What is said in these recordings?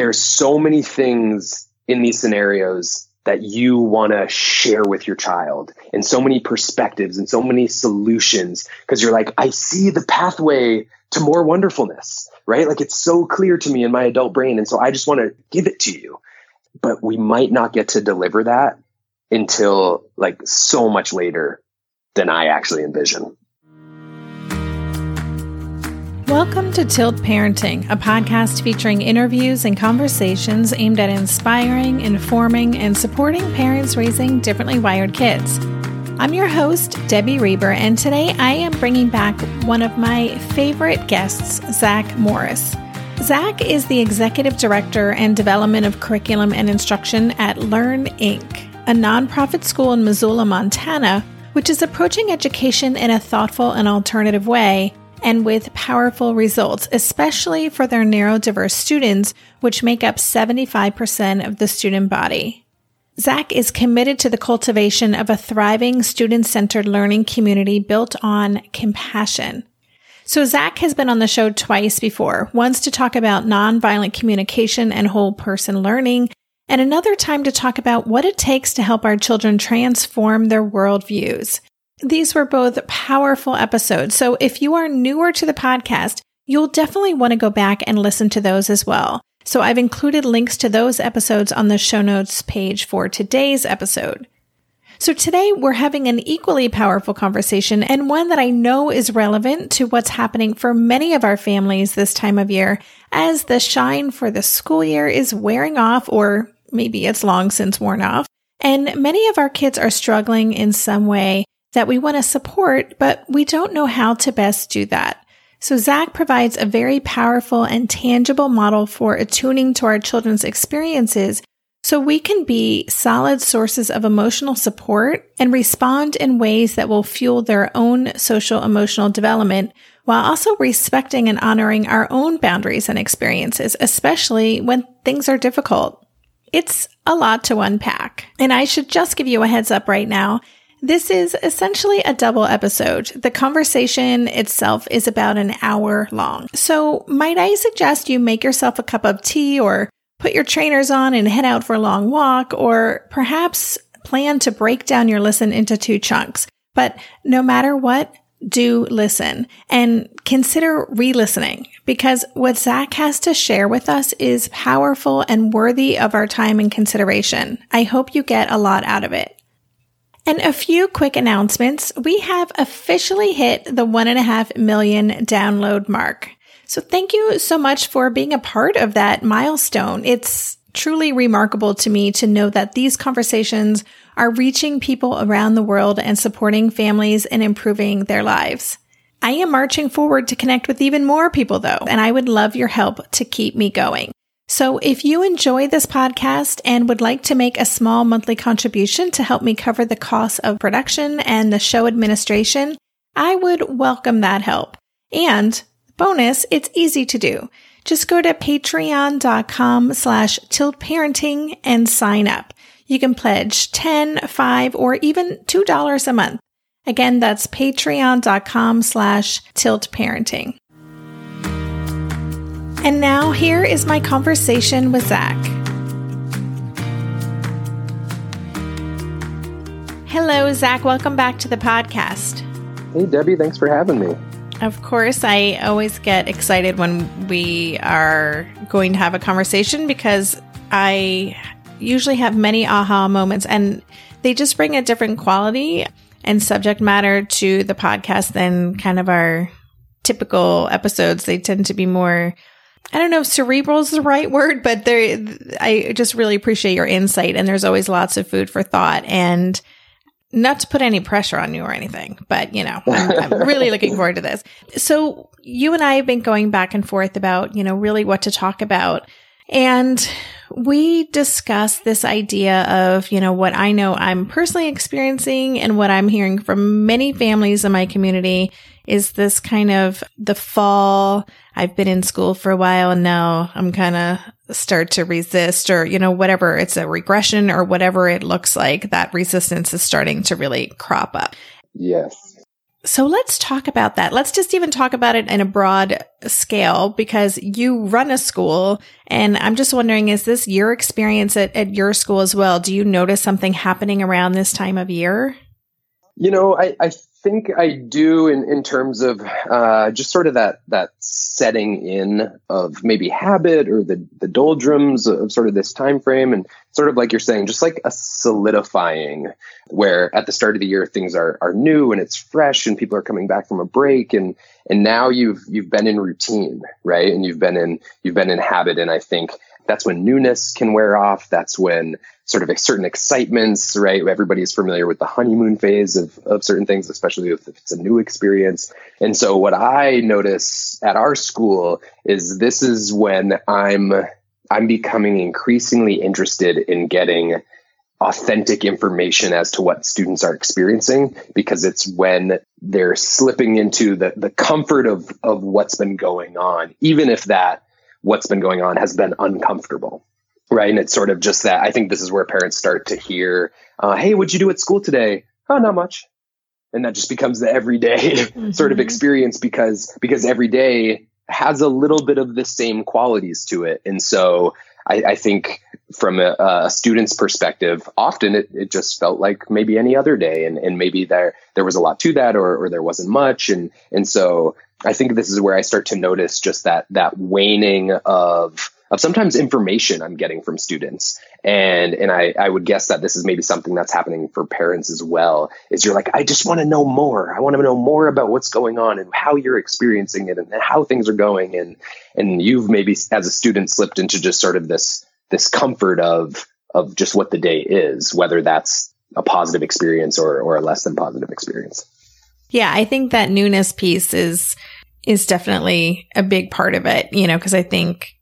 there's so many things in these scenarios that you want to share with your child and so many perspectives and so many solutions because you're like, I see the pathway to more wonderfulness, right? Like it's so clear to me in my adult brain. And so I just want to give it to you. But we might not get to deliver that until like so much later than I actually envision. Welcome to Tilt Parenting, a podcast featuring interviews and conversations aimed at inspiring, informing, and supporting parents raising differently wired kids. I'm your host, Debbie Reber, and today I am bringing back one of my favorite guests, Zach Morris. Zach is the Executive Director and Development of Curriculum and Instruction at Learn Inc., a nonprofit school in Missoula, Montana, which is approaching education in a thoughtful and alternative way and with powerful results, especially for their neurodiverse students, which make up 75% of the student body. Zach is committed to the cultivation of a thriving student centered learning community built on compassion. So Zach has been on the show twice before, once to talk about nonviolent communication and whole person learning, and another time to talk about what it takes to help our children transform their worldviews. These were both powerful episodes. So if you are newer to the podcast, you'll definitely want to go back and listen to those as well. So I've included links to those episodes on the show notes page for today's episode. So today we're having an equally powerful conversation and one that I know is relevant to what's happening for many of our families this time of year as the shine for the school year is wearing off or maybe it's long since worn off. And many of our kids are struggling in some way that we want to support, but we don't know how to best do that. So Zach provides a very powerful and tangible model for attuning to our children's experiences so we can be solid sources of emotional support and respond in ways that will fuel their own social emotional development while also respecting and honoring our own boundaries and experiences, especially when things are difficult. It's a lot to unpack. And I should just give you a heads up right now. This is essentially a double episode. The conversation itself is about an hour long. So might I suggest you make yourself a cup of tea or put your trainers on and head out for a long walk or perhaps plan to break down your listen into two chunks. But no matter what, do listen and consider re-listening because what Zach has to share with us is powerful and worthy of our time and consideration. I hope you get a lot out of it. And a few quick announcements. We have officially hit the one and a half million download mark. So thank you so much for being a part of that milestone. It's truly remarkable to me to know that these conversations are reaching people around the world and supporting families and improving their lives. I am marching forward to connect with even more people though, and I would love your help to keep me going. So if you enjoy this podcast and would like to make a small monthly contribution to help me cover the costs of production and the show administration, I would welcome that help. And bonus, it's easy to do. Just go to patreon.com slash tiltparenting and sign up. You can pledge 10, 5, or even $2 a month. Again, that's patreon.com slash tiltparenting. And now here is my conversation with Zach. Hello, Zach. Welcome back to the podcast. Hey, Debbie. Thanks for having me. Of course, I always get excited when we are going to have a conversation because I usually have many aha moments and they just bring a different quality and subject matter to the podcast than kind of our typical episodes. They tend to be more I don't know if cerebral is the right word, but there, I just really appreciate your insight. And there's always lots of food for thought and not to put any pressure on you or anything, but you know, I'm, I'm really looking forward to this. So you and I have been going back and forth about, you know, really what to talk about. And we discussed this idea of, you know, what I know I'm personally experiencing and what I'm hearing from many families in my community is this kind of the fall. I've been in school for a while and now I'm kind of start to resist or, you know, whatever it's a regression or whatever it looks like that resistance is starting to really crop up. Yes. So let's talk about that. Let's just even talk about it in a broad scale because you run a school and I'm just wondering, is this your experience at, at your school as well? Do you notice something happening around this time of year? You know, I, I think I do in, in terms of uh, just sort of that that setting in of maybe habit or the the doldrums of sort of this time frame and sort of like you're saying, just like a solidifying where at the start of the year things are are new and it's fresh and people are coming back from a break and and now you've you've been in routine, right? And you've been in you've been in habit and I think that's when newness can wear off. That's when sort of certain excitements, right? Everybody's familiar with the honeymoon phase of, of certain things, especially if it's a new experience. And so what I notice at our school is this is when I'm, I'm becoming increasingly interested in getting authentic information as to what students are experiencing because it's when they're slipping into the, the comfort of, of what's been going on, even if that what's been going on has been uncomfortable right? And it's sort of just that. I think this is where parents start to hear, uh, "Hey, what'd you do at school today?" Oh, not much, and that just becomes the everyday mm-hmm. sort of experience because because every day has a little bit of the same qualities to it, and so I, I think from a, a, student's perspective, often it, it just felt like maybe any other day, and, and maybe there there was a lot to that, or, or there wasn't much, and and so I think this is where I start to notice just that that waning of of sometimes information I'm getting from students. And and I, I would guess that this is maybe something that's happening for parents as well. Is you're like, I just want to know more. I want to know more about what's going on and how you're experiencing it and how things are going. And and you've maybe as a student slipped into just sort of this this comfort of of just what the day is, whether that's a positive experience or or a less than positive experience. Yeah, I think that newness piece is is definitely a big part of it, you know, because I think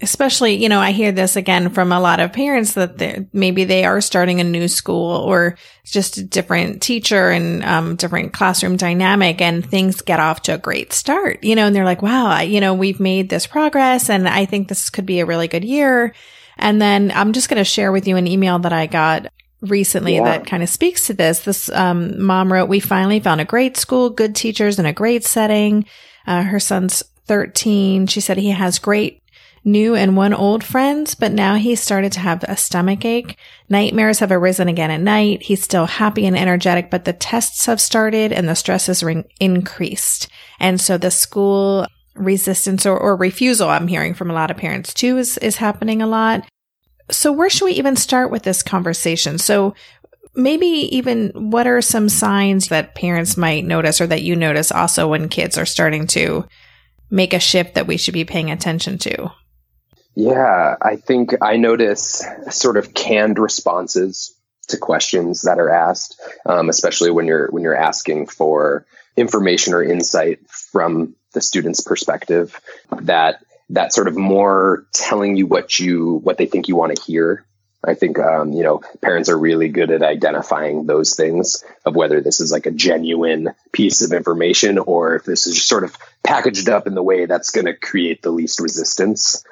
especially, you know, I hear this again from a lot of parents that maybe they are starting a new school or just a different teacher and um, different classroom dynamic and things get off to a great start, you know, and they're like, wow, I, you know, we've made this progress and I think this could be a really good year. And then I'm just going to share with you an email that I got recently yeah. that kind of speaks to this. This um, mom wrote, we finally found a great school, good teachers and a great setting. Uh, her son's 13. She said he has great new and one old friends, but now he started to have a stomach ache. Nightmares have arisen again at night. He's still happy and energetic, but the tests have started and the stress has re- increased. And so the school resistance or, or refusal I'm hearing from a lot of parents too is, is happening a lot. So where should we even start with this conversation? So maybe even what are some signs that parents might notice or that you notice also when kids are starting to make a shift that we should be paying attention to? Yeah, I think I notice sort of canned responses to questions that are asked, um, especially when you're when you're asking for information or insight from the student's perspective. That that sort of more telling you what you what they think you want to hear. I think um, you know parents are really good at identifying those things of whether this is like a genuine piece of information or if this is sort of packaged up in the way that's going to create the least resistance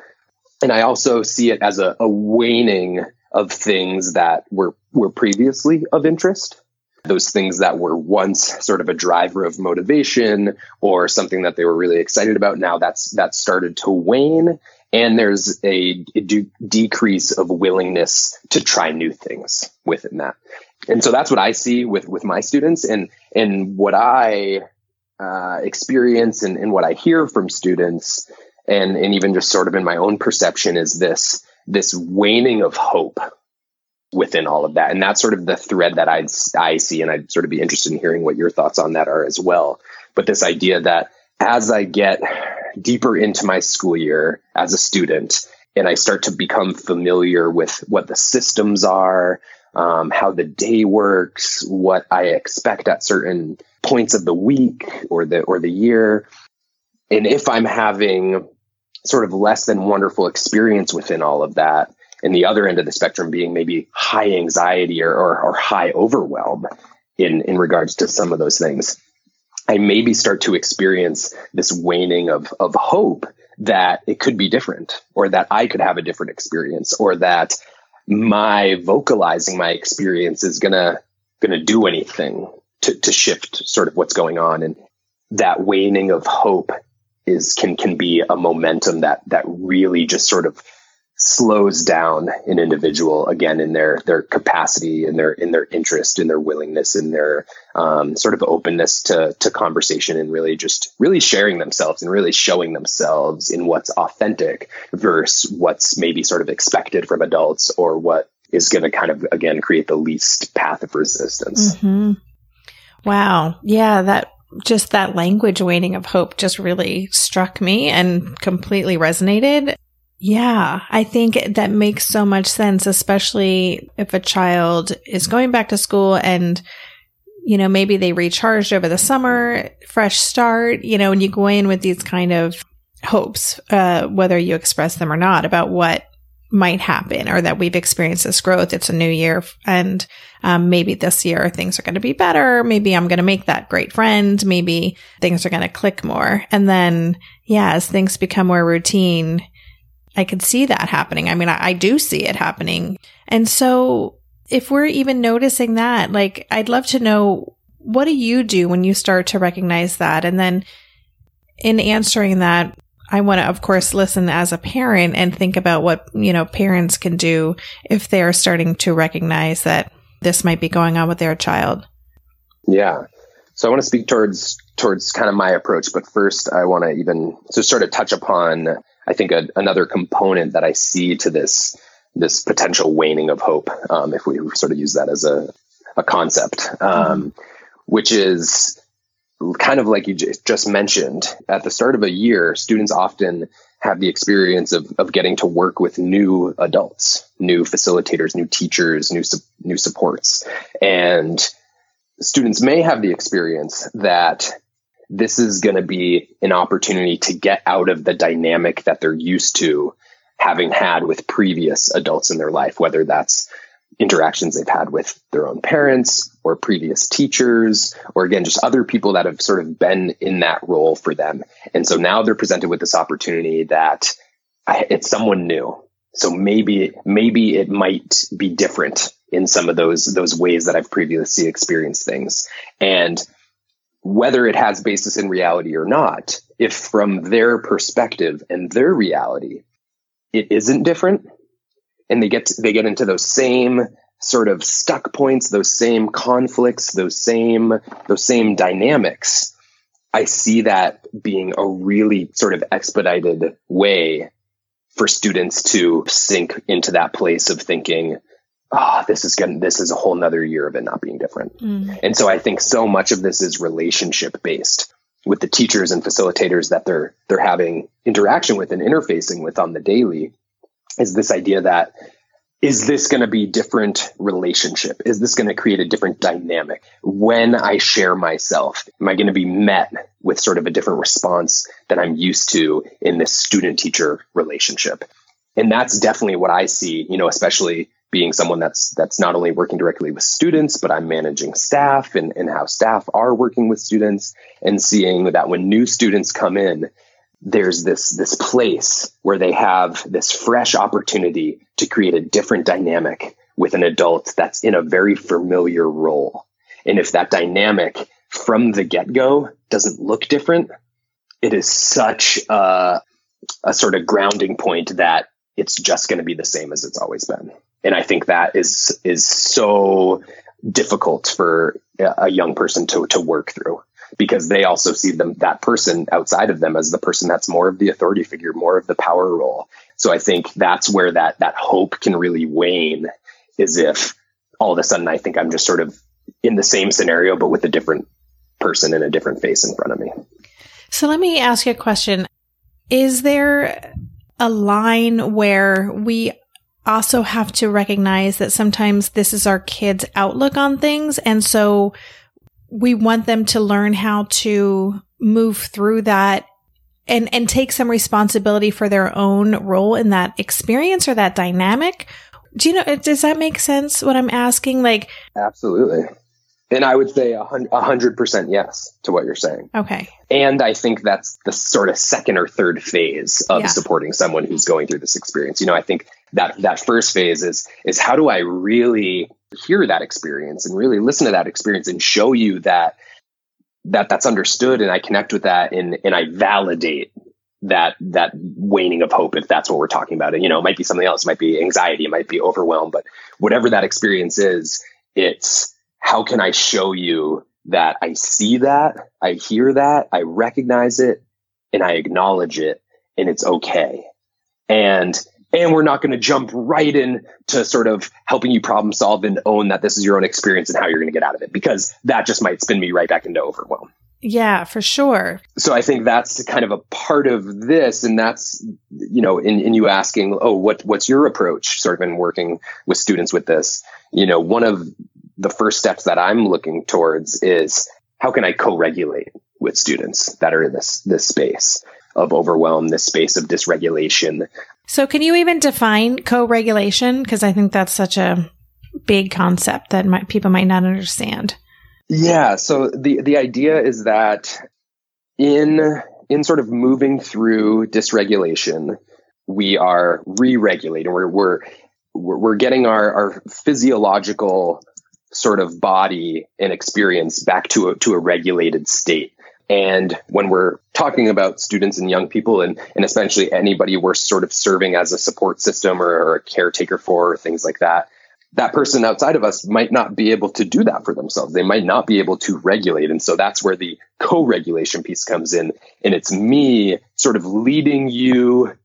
and I also see it as a, a waning of things that were were previously of interest those things that were once sort of a driver of motivation or something that they were really excited about now that's that started to wane. And there's a, de- decrease of willingness to try new things within that. And so that's what i see with with my students and and what i uh, experience and, and what i hear from students and and even just sort of in my own perception is this this waning of hope within all of that and that's sort of the thread that I'd I see and I'd sort of be interested in hearing what your thoughts on that are as well but this idea that as I get deeper into my school year as a student and I start to become familiar with what the systems are um, how the day works what I expect at certain points of the week or the or the year and if I'm having sort of less than wonderful experience within all of that. And the other end of the spectrum being maybe high anxiety or, or, or high overwhelm in, in regards to some of those things. I maybe start to experience this waning of, of hope that it could be different or that I could have a different experience or that my vocalizing my experience is gonna gonna do anything to, to shift sort of what's going on. And that waning of hope is can can be a momentum that that really just sort of slows down an individual again in their their capacity in their in their interest in their willingness in their um, sort of openness to to conversation and really just really sharing themselves and really showing themselves in what's authentic versus what's maybe sort of expected from adults or what is going to kind of again create the least path of resistance. Mm-hmm. Wow, yeah, that just that language waning of hope just really struck me and completely resonated. Yeah, I think that makes so much sense, especially if a child is going back to school and, you know, maybe they recharged over the summer, fresh start, you know, and you go in with these kind of hopes, uh, whether you express them or not, about what might happen or that we've experienced this growth. It's a new year and um, maybe this year things are going to be better. Maybe I'm going to make that great friend. Maybe things are going to click more. And then, yeah, as things become more routine, I could see that happening. I mean, I, I do see it happening. And so if we're even noticing that, like, I'd love to know what do you do when you start to recognize that? And then in answering that, I want to, of course, listen as a parent and think about what, you know, parents can do if they are starting to recognize that this might be going on with their child. Yeah. So I want to speak towards, towards kind of my approach, but first I want to even to sort of touch upon I think a, another component that I see to this this potential waning of hope, um, if we sort of use that as a a concept, um, which is kind of like you just mentioned at the start of a year, students often have the experience of, of getting to work with new adults, new facilitators, new teachers, new, new supports. And students may have the experience that this is going to be an opportunity to get out of the dynamic that they're used to having had with previous adults in their life, whether that's interactions they've had with their own parents or previous teachers, or again, just other people that have sort of been in that role for them. And so now they're presented with this opportunity that it's someone new. So maybe, maybe it might be different in some of those, those ways that I've previously experienced things. And whether it has basis in reality or not, if from their perspective and their reality, it isn't different, and they get to, they get into those same sort of stuck points, those same conflicts, those same those same dynamics, I see that being a really sort of expedited way for students to sink into that place of thinking, oh, this is going this is a whole nother year of it not being different. Mm. And so I think so much of this is relationship based with the teachers and facilitators that they're they're having interaction with and interfacing with on the daily is this idea that is this going to be different relationship is this going to create a different dynamic when i share myself am i going to be met with sort of a different response than i'm used to in this student teacher relationship and that's definitely what i see you know especially being someone that's that's not only working directly with students, but I'm managing staff and, and how staff are working with students and seeing that when new students come in, there's this this place where they have this fresh opportunity to create a different dynamic with an adult that's in a very familiar role. And if that dynamic from the get-go doesn't look different, it is such a, a sort of grounding point that it's just going to be the same as it's always been and I think that is is so difficult for a young person to to work through because they also see them that person outside of them as the person that's more of the authority figure, more of the power role. So I think that's where that that hope can really wane is if all of a sudden I think I'm just sort of in the same scenario but with a different person and a different face in front of me. So let me ask you a question. Is there a line where we also have to recognize that sometimes this is our kids' outlook on things. And so we want them to learn how to move through that and, and take some responsibility for their own role in that experience or that dynamic. Do you know, does that make sense what I'm asking? Like, absolutely. And I would say a hundred percent yes to what you're saying. Okay. And I think that's the sort of second or third phase of yeah. supporting someone who's going through this experience. You know, I think that that first phase is is how do I really hear that experience and really listen to that experience and show you that that that's understood and I connect with that and and I validate that that waning of hope if that's what we're talking about. And you know, it might be something else, it might be anxiety, it might be overwhelm, but whatever that experience is, it's how can I show you that I see that, I hear that, I recognize it, and I acknowledge it, and it's okay. And and we're not going to jump right in to sort of helping you problem solve and own that this is your own experience and how you're going to get out of it because that just might spin me right back into overwhelm. Yeah, for sure. So I think that's kind of a part of this, and that's you know, in, in you asking, oh, what what's your approach, sort of in working with students with this. You know, one of the first steps that I'm looking towards is how can I co-regulate with students that are in this this space of overwhelm, this space of dysregulation. So can you even define co-regulation? Because I think that's such a big concept that people might not understand. Yeah. So the the idea is that in in sort of moving through dysregulation, we are re-regulating. We're we're we're getting our, our physiological sort of body and experience back to a, to a regulated state. And when we're talking about students and young people, and, and especially anybody we're sort of serving as a support system or, or a caretaker for, or things like that, that person outside of us might not be able to do that for themselves. They might not be able to regulate. And so that's where the co regulation piece comes in. And it's me sort of leading you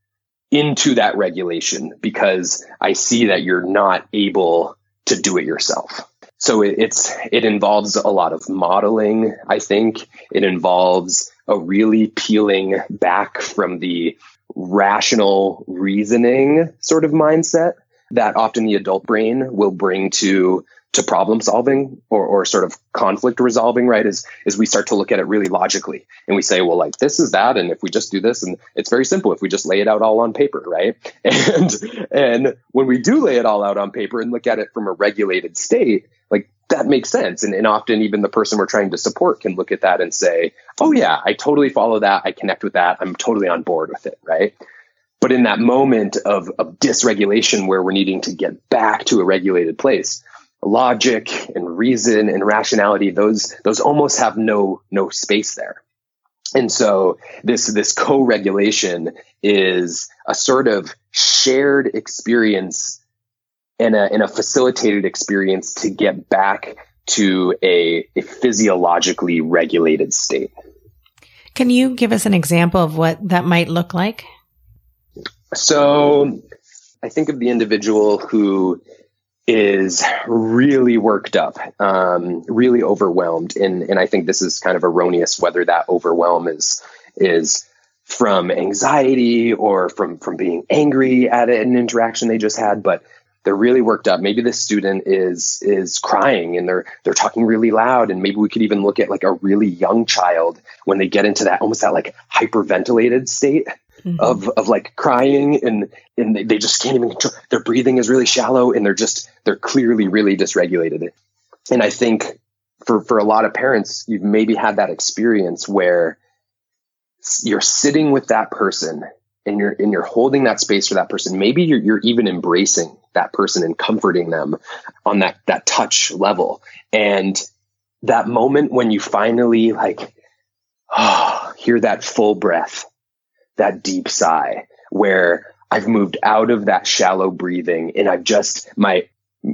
into that regulation because I see that you're not able to do it yourself so it, it's it involves a lot of modeling i think. It involves a really peeling back from the rational reasoning sort of mindset that often the adult brain will bring to to problem solving or, or sort of conflict resolving, right? Is is we start to look at it really logically and we say, well, like this is that, and if we just do this, and it's very simple if we just lay it out all on paper, right? And and when we do lay it all out on paper and look at it from a regulated state, like that makes sense. And, and often even the person we're trying to support can look at that and say, oh yeah, I totally follow that. I connect with that. I'm totally on board with it, right? But in that moment of, of dysregulation where we're needing to get back to a regulated place, logic and reason and rationality, those, those almost have no, no space there. And so this, this co-regulation is a sort of shared experience and a, and a facilitated experience to get back to a, a physiologically regulated state. Can you give us an example of what that might look like? So I think of the individual who is really worked up, um, really overwhelmed, and and I think this is kind of erroneous whether that overwhelm is is from anxiety or from from being angry at an interaction they just had, but they're really worked up. Maybe this student is is crying and they're they're talking really loud, and maybe we could even look at like a really young child when they get into that almost that like hyperventilated state mm-hmm. of of like crying and and they, they just can't even control their breathing is really shallow and they're just they're clearly really dysregulated. And i think for for a lot of parents you've maybe had that experience where you're sitting with that person and you're and you're holding that space for that person. Maybe you're, you're even embracing that person and comforting them on that that touch level. And that moment when you finally like oh, hear that full breath that deep sigh where I've moved out of that shallow breathing and I've just my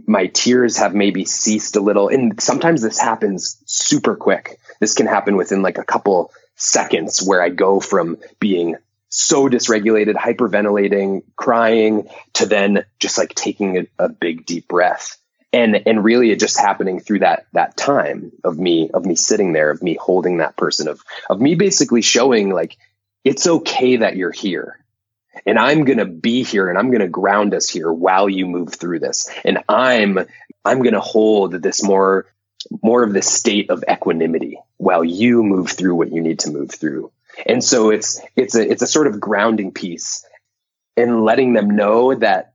my tears have maybe ceased a little and sometimes this happens super quick. This can happen within like a couple seconds where I go from being so dysregulated, hyperventilating, crying to then just like taking a, a big deep breath and and really it just happening through that that time of me of me sitting there of me holding that person of of me basically showing like it's okay that you're here. And I'm going to be here and I'm going to ground us here while you move through this. And I'm, I'm going to hold this more, more of this state of equanimity while you move through what you need to move through. And so it's, it's a, it's a sort of grounding piece and letting them know that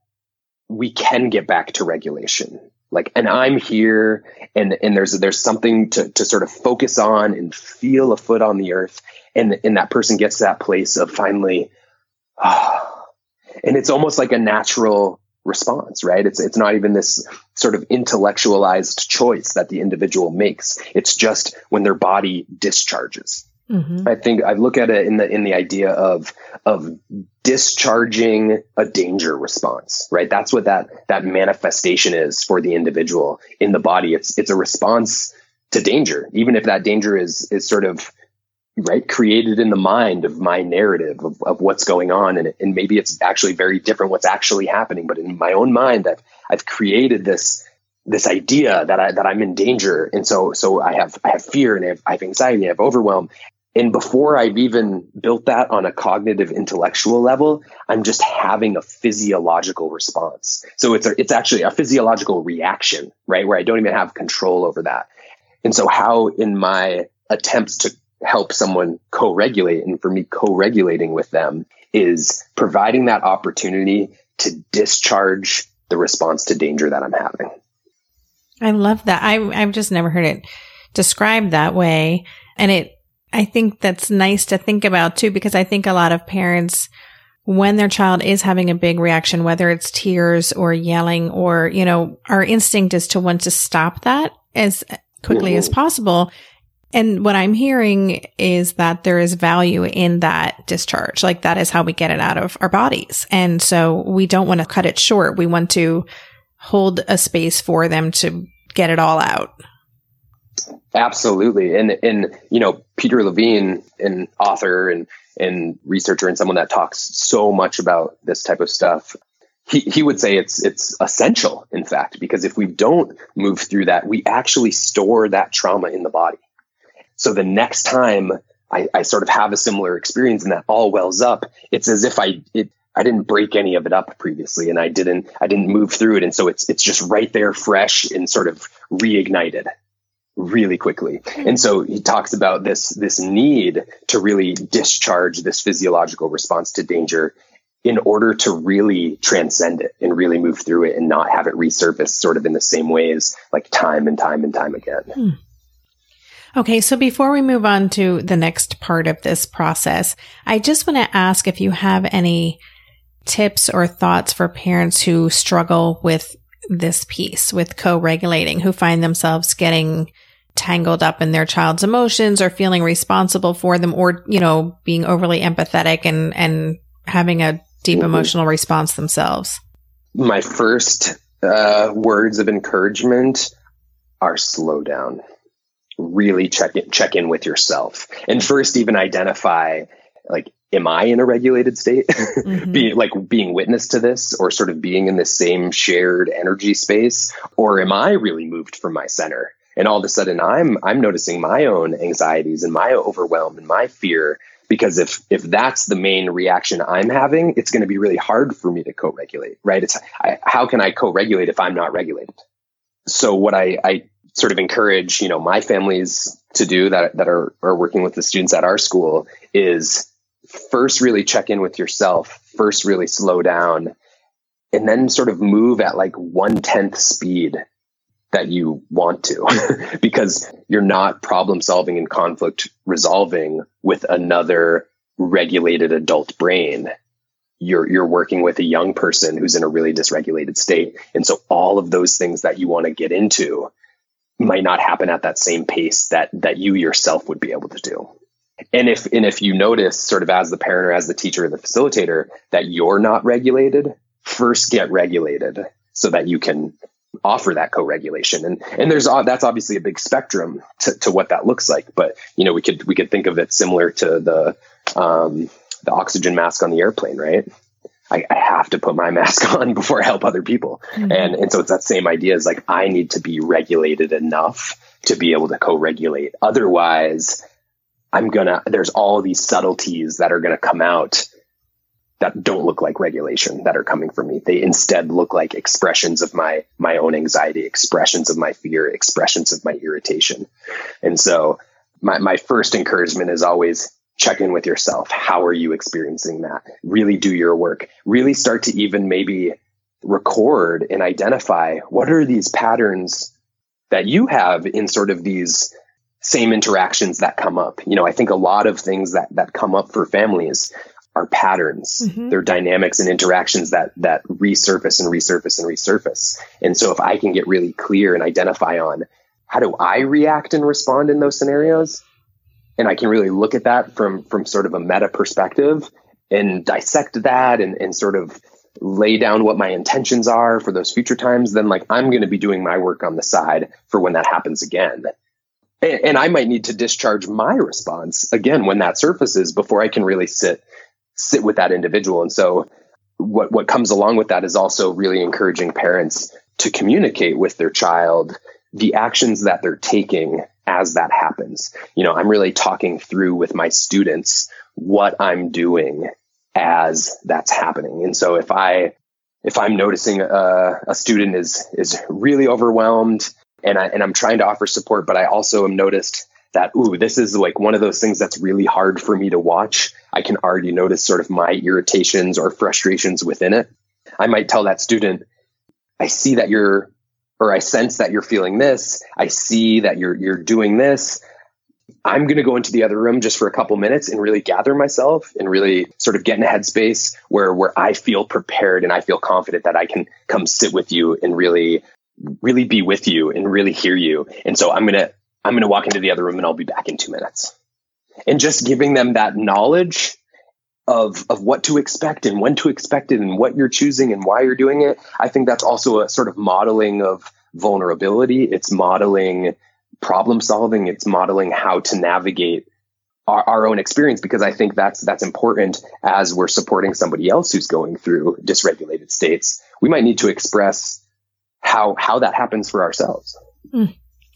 we can get back to regulation. Like, and I'm here and, and there's, there's something to, to sort of focus on and feel a foot on the earth and and that person gets to that place of finally oh, and it's almost like a natural response, right? It's it's not even this sort of intellectualized choice that the individual makes. It's just when their body discharges. Mm-hmm. I think I look at it in the in the idea of of discharging a danger response, right? That's what that that manifestation is for the individual in the body. It's it's a response to danger, even if that danger is is sort of right created in the mind of my narrative of, of what's going on and, and maybe it's actually very different what's actually happening but in my own mind i've i've created this this idea that i that i'm in danger and so so i have i have fear and i have, I have anxiety i have overwhelm and before i've even built that on a cognitive intellectual level i'm just having a physiological response so it's a, it's actually a physiological reaction right where i don't even have control over that and so how in my attempts to help someone co-regulate and for me co-regulating with them is providing that opportunity to discharge the response to danger that I'm having. I love that. I I've just never heard it described that way and it I think that's nice to think about too because I think a lot of parents when their child is having a big reaction whether it's tears or yelling or you know our instinct is to want to stop that as quickly as possible and what I'm hearing is that there is value in that discharge. Like that is how we get it out of our bodies. And so we don't want to cut it short. We want to hold a space for them to get it all out. Absolutely. And, and, you know, Peter Levine, an author and, and researcher and someone that talks so much about this type of stuff, he, he would say it's it's essential in fact because if we don't move through that we actually store that trauma in the body so the next time I, I sort of have a similar experience and that all wells up, it's as if I it I didn't break any of it up previously and I didn't I didn't move through it. And so it's it's just right there fresh and sort of reignited really quickly. And so he talks about this this need to really discharge this physiological response to danger in order to really transcend it and really move through it and not have it resurface sort of in the same ways like time and time and time again. Hmm. Okay. So before we move on to the next part of this process, I just want to ask if you have any tips or thoughts for parents who struggle with this piece with co-regulating, who find themselves getting tangled up in their child's emotions or feeling responsible for them or, you know, being overly empathetic and, and having a deep mm-hmm. emotional response themselves. My first uh, words of encouragement are slow down really check in, check in with yourself and first even identify like am i in a regulated state mm-hmm. being like being witness to this or sort of being in the same shared energy space or am i really moved from my center and all of a sudden i'm i'm noticing my own anxieties and my overwhelm and my fear because if if that's the main reaction i'm having it's going to be really hard for me to co-regulate right? It's I, how can i co-regulate if i'm not regulated? So what I, I sort of encourage, you know, my families to do that that are are working with the students at our school is first really check in with yourself, first really slow down, and then sort of move at like one tenth speed that you want to because you're not problem solving and conflict resolving with another regulated adult brain you're you're working with a young person who's in a really dysregulated state and so all of those things that you want to get into might not happen at that same pace that that you yourself would be able to do. And if and if you notice sort of as the parent or as the teacher or the facilitator that you're not regulated, first get regulated so that you can offer that co-regulation. And and there's that's obviously a big spectrum to, to what that looks like. But you know, we could we could think of it similar to the um, the oxygen mask on the airplane, right? I, I, have to put my mask on before I help other people. Mm-hmm. And, and so it's that same idea is like, I need to be regulated enough to be able to co-regulate. Otherwise, I'm gonna, there's all these subtleties that are gonna come out that don't look like regulation that are coming from me. They instead look like expressions of my, my own anxiety, expressions of my fear, expressions of my irritation. And so my, my first encouragement is always check in with yourself. How are you experiencing that? Really do your work. Really start to even maybe record and identify what are these patterns that you have in sort of these same interactions that come up. You know, I think a lot of things that that come up for families are patterns. Mm-hmm. They're dynamics and interactions that that resurface and resurface and resurface. And so if I can get really clear and identify on how do I react and respond in those scenarios, and I can really look at that from from sort of a meta perspective and dissect that and, and sort of lay down what my intentions are for those future times, then like I'm going to be doing my work on the side for when that happens again. And, and I might need to discharge my response again when that surfaces before I can really sit sit with that individual. And so what what comes along with that is also really encouraging parents to communicate with their child the actions that they're taking as that happens. You know, I'm really talking through with my students what I'm doing as that's happening. And so if I if I'm noticing a, a student is is really overwhelmed and I and I'm trying to offer support, but I also am noticed that ooh, this is like one of those things that's really hard for me to watch. I can already notice sort of my irritations or frustrations within it. I might tell that student, I see that you're or I sense that you're feeling this. I see that you're you're doing this. I'm going to go into the other room just for a couple minutes and really gather myself and really sort of get in a headspace where where I feel prepared and I feel confident that I can come sit with you and really really be with you and really hear you. And so I'm going to I'm going to walk into the other room and I'll be back in 2 minutes. And just giving them that knowledge of of what to expect and when to expect it and what you're choosing and why you're doing it. I think that's also a sort of modeling of vulnerability. It's modeling problem solving. It's modeling how to navigate our, our, own experience because I think that's that's important as we're supporting somebody else who's going through dysregulated states. We might need to express how how that happens for ourselves. Mm.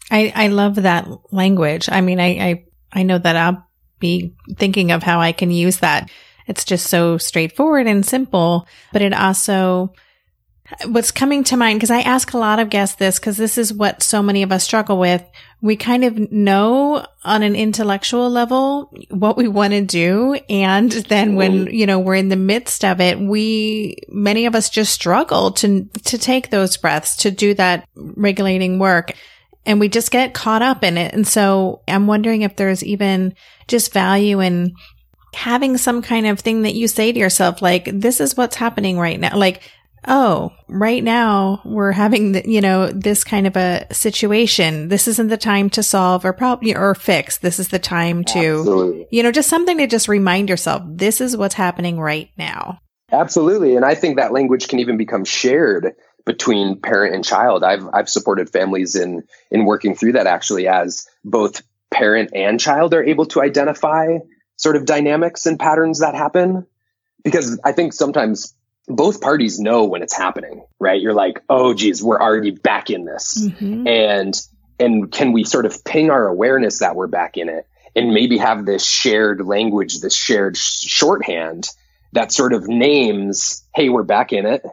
I I love that language. I mean, I, I I know that I'll be thinking of how I can use that. It's just so straightforward and simple, but it also What's coming to mind, because I ask a lot of guests this, because this is what so many of us struggle with. We kind of know on an intellectual level what we want to do. And then when, you know, we're in the midst of it, we, many of us just struggle to, to take those breaths, to do that regulating work. And we just get caught up in it. And so I'm wondering if there's even just value in having some kind of thing that you say to yourself, like, this is what's happening right now. Like, oh, right now we're having, the, you know, this kind of a situation. This isn't the time to solve or problem or fix. This is the time to, Absolutely. you know, just something to just remind yourself, this is what's happening right now. Absolutely. And I think that language can even become shared between parent and child. I've, I've supported families in, in working through that actually as both parent and child are able to identify sort of dynamics and patterns that happen. Because I think sometimes both parties know when it's happening, right? You're like, oh, geez, we're already back in this. Mm-hmm. And, and can we sort of ping our awareness that we're back in it and maybe have this shared language, this shared sh- shorthand that sort of names, hey, we're back in it.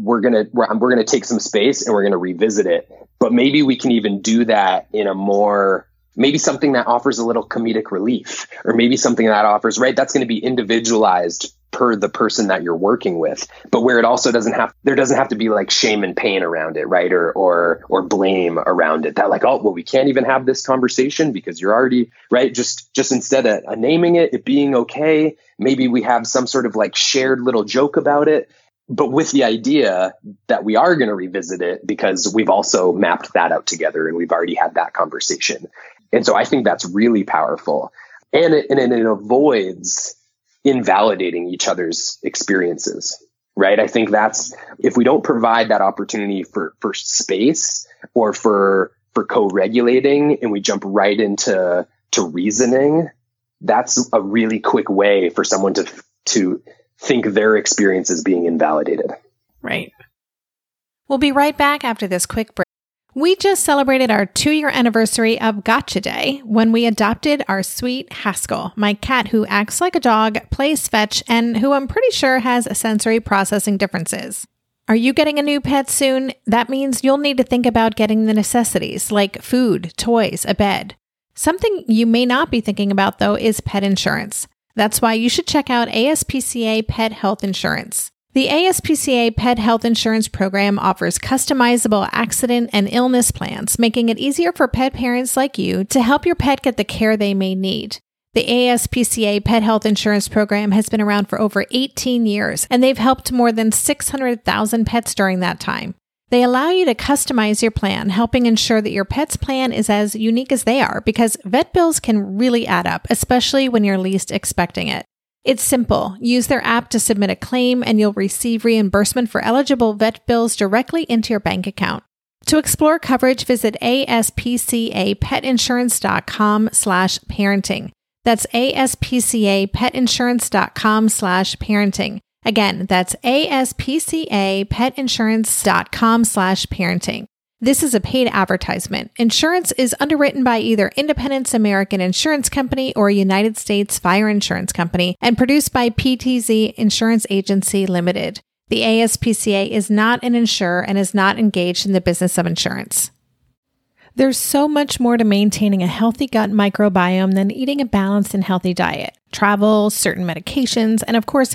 We're to, we're, we're to take some space and we're to revisit it. But maybe we can even do that in a more, maybe something that offers a little comedic relief or maybe something that offers, right? That's going to be individualized per the person that you're working with but where it also doesn't have there doesn't have to be like shame and pain around it right or or or blame around it that like oh well we can't even have this conversation because you're already right just just instead of naming it it being okay maybe we have some sort of like shared little joke about it but with the idea that we are going to revisit it because we've also mapped that out together and we've already had that conversation. And so i think that's really powerful. And it, and it avoids invalidating each other's experiences right? I think that's if we don't provide that opportunity for for space or for for co-regulating and we jump right into to reasoning that's a really quick way for someone to to think their experience is being invalidated right we'll be right back after this quick break we just celebrated our two year anniversary of Gotcha Day when we adopted our sweet Haskell, my cat who acts like a dog, plays fetch, and who I'm pretty sure has sensory processing differences. Are you getting a new pet soon? That means you'll need to think about getting the necessities like food, toys, a bed. Something you may not be thinking about though is pet insurance. That's why you should check out ASPCA Pet Health Insurance. The ASPCA Pet Health Insurance Program offers customizable accident and illness plans, making it easier for pet parents like you to help your pet get the care they may need. The ASPCA Pet Health Insurance Program has been around for over 18 years, and they've helped more than 600,000 pets during that time. They allow you to customize your plan, helping ensure that your pet's plan is as unique as they are because vet bills can really add up, especially when you're least expecting it. It's simple. Use their app to submit a claim and you'll receive reimbursement for eligible vet bills directly into your bank account. To explore coverage, visit aspcapetinsurance.com slash parenting. That's aspcapetinsurance.com slash parenting. Again, that's aspcapetinsurance.com slash parenting. This is a paid advertisement. Insurance is underwritten by either Independence American Insurance Company or United States Fire Insurance Company and produced by PTZ Insurance Agency Limited. The ASPCA is not an insurer and is not engaged in the business of insurance. There's so much more to maintaining a healthy gut microbiome than eating a balanced and healthy diet. Travel, certain medications, and of course,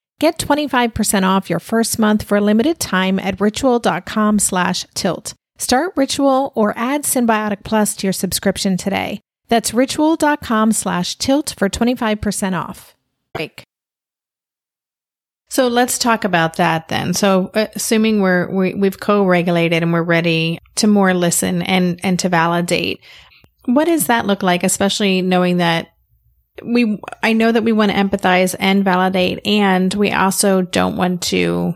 Get 25% off your first month for a limited time at ritual.com slash tilt. Start Ritual or add Synbiotic Plus to your subscription today. That's ritual.com slash tilt for 25% off. Break. So let's talk about that then. So uh, assuming we're, we, we've co-regulated and we're ready to more listen and, and to validate, what does that look like, especially knowing that we I know that we want to empathize and validate and we also don't want to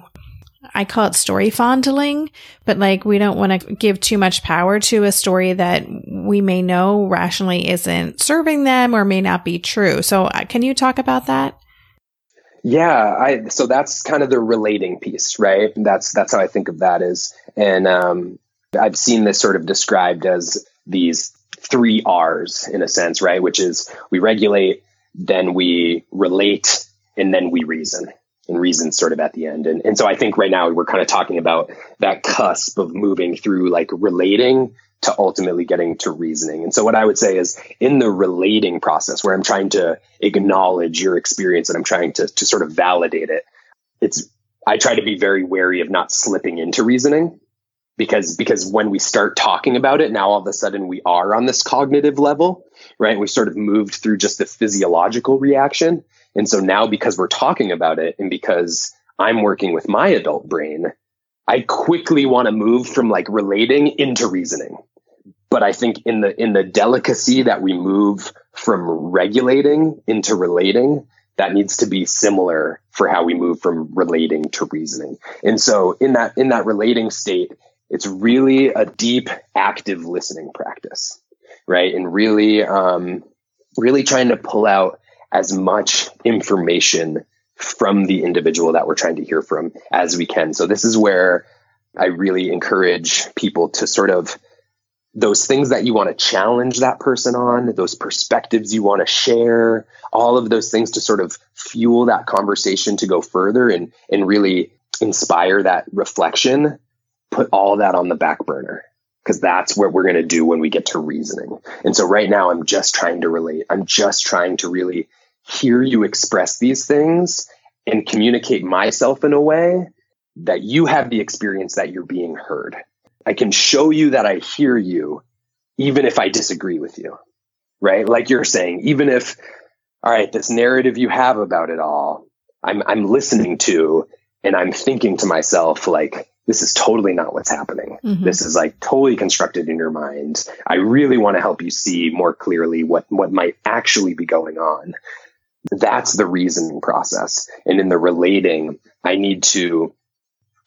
I call it story fondling, but like we don't want to give too much power to a story that we may know rationally isn't serving them or may not be true. So uh, can you talk about that? Yeah, I so that's kind of the relating piece, right? That's that's how I think of that is and um I've seen this sort of described as these three R's in a sense, right? Which is we regulate, then we relate, and then we reason. And reason sort of at the end. And, and so I think right now we're kind of talking about that cusp of moving through like relating to ultimately getting to reasoning. And so what I would say is in the relating process where I'm trying to acknowledge your experience and I'm trying to, to sort of validate it, it's, I try to be very wary of not slipping into reasoning because because when we start talking about it now all of a sudden we are on this cognitive level right? We sort of moved through just the physiological reaction. And so now because we're talking about it and because i'm working with my adult brain i quickly want to move from like relating into reasoning. But i think in the in the delicacy that we move from regulating into relating that needs to be similar for how we move from relating to reasoning. And so in that in that relating state it's really a deep, active listening practice, right? And really, um, really trying to pull out as much information from the individual that we're trying to hear from as we can. So this is where I really encourage people to sort of those things that you want to challenge that person on, those perspectives you want to share, all of those things to sort of fuel that conversation to go further and and really inspire that reflection put all that on the back burner because that's what we're going to do when we get to reasoning. And so right now I'm just trying to relate. I'm just trying to really hear you express these things and communicate myself in a way that you have the experience that you're being heard. I can show you that I hear you even if I disagree with you. Right? Like you're saying, even if all right, this narrative you have about it all, I'm I'm listening to and I'm thinking to myself like this is totally not what's happening. Mm-hmm. This is like totally constructed in your mind. I really want to help you see more clearly what, what might actually be going on. That's the reasoning process. And in the relating, I need to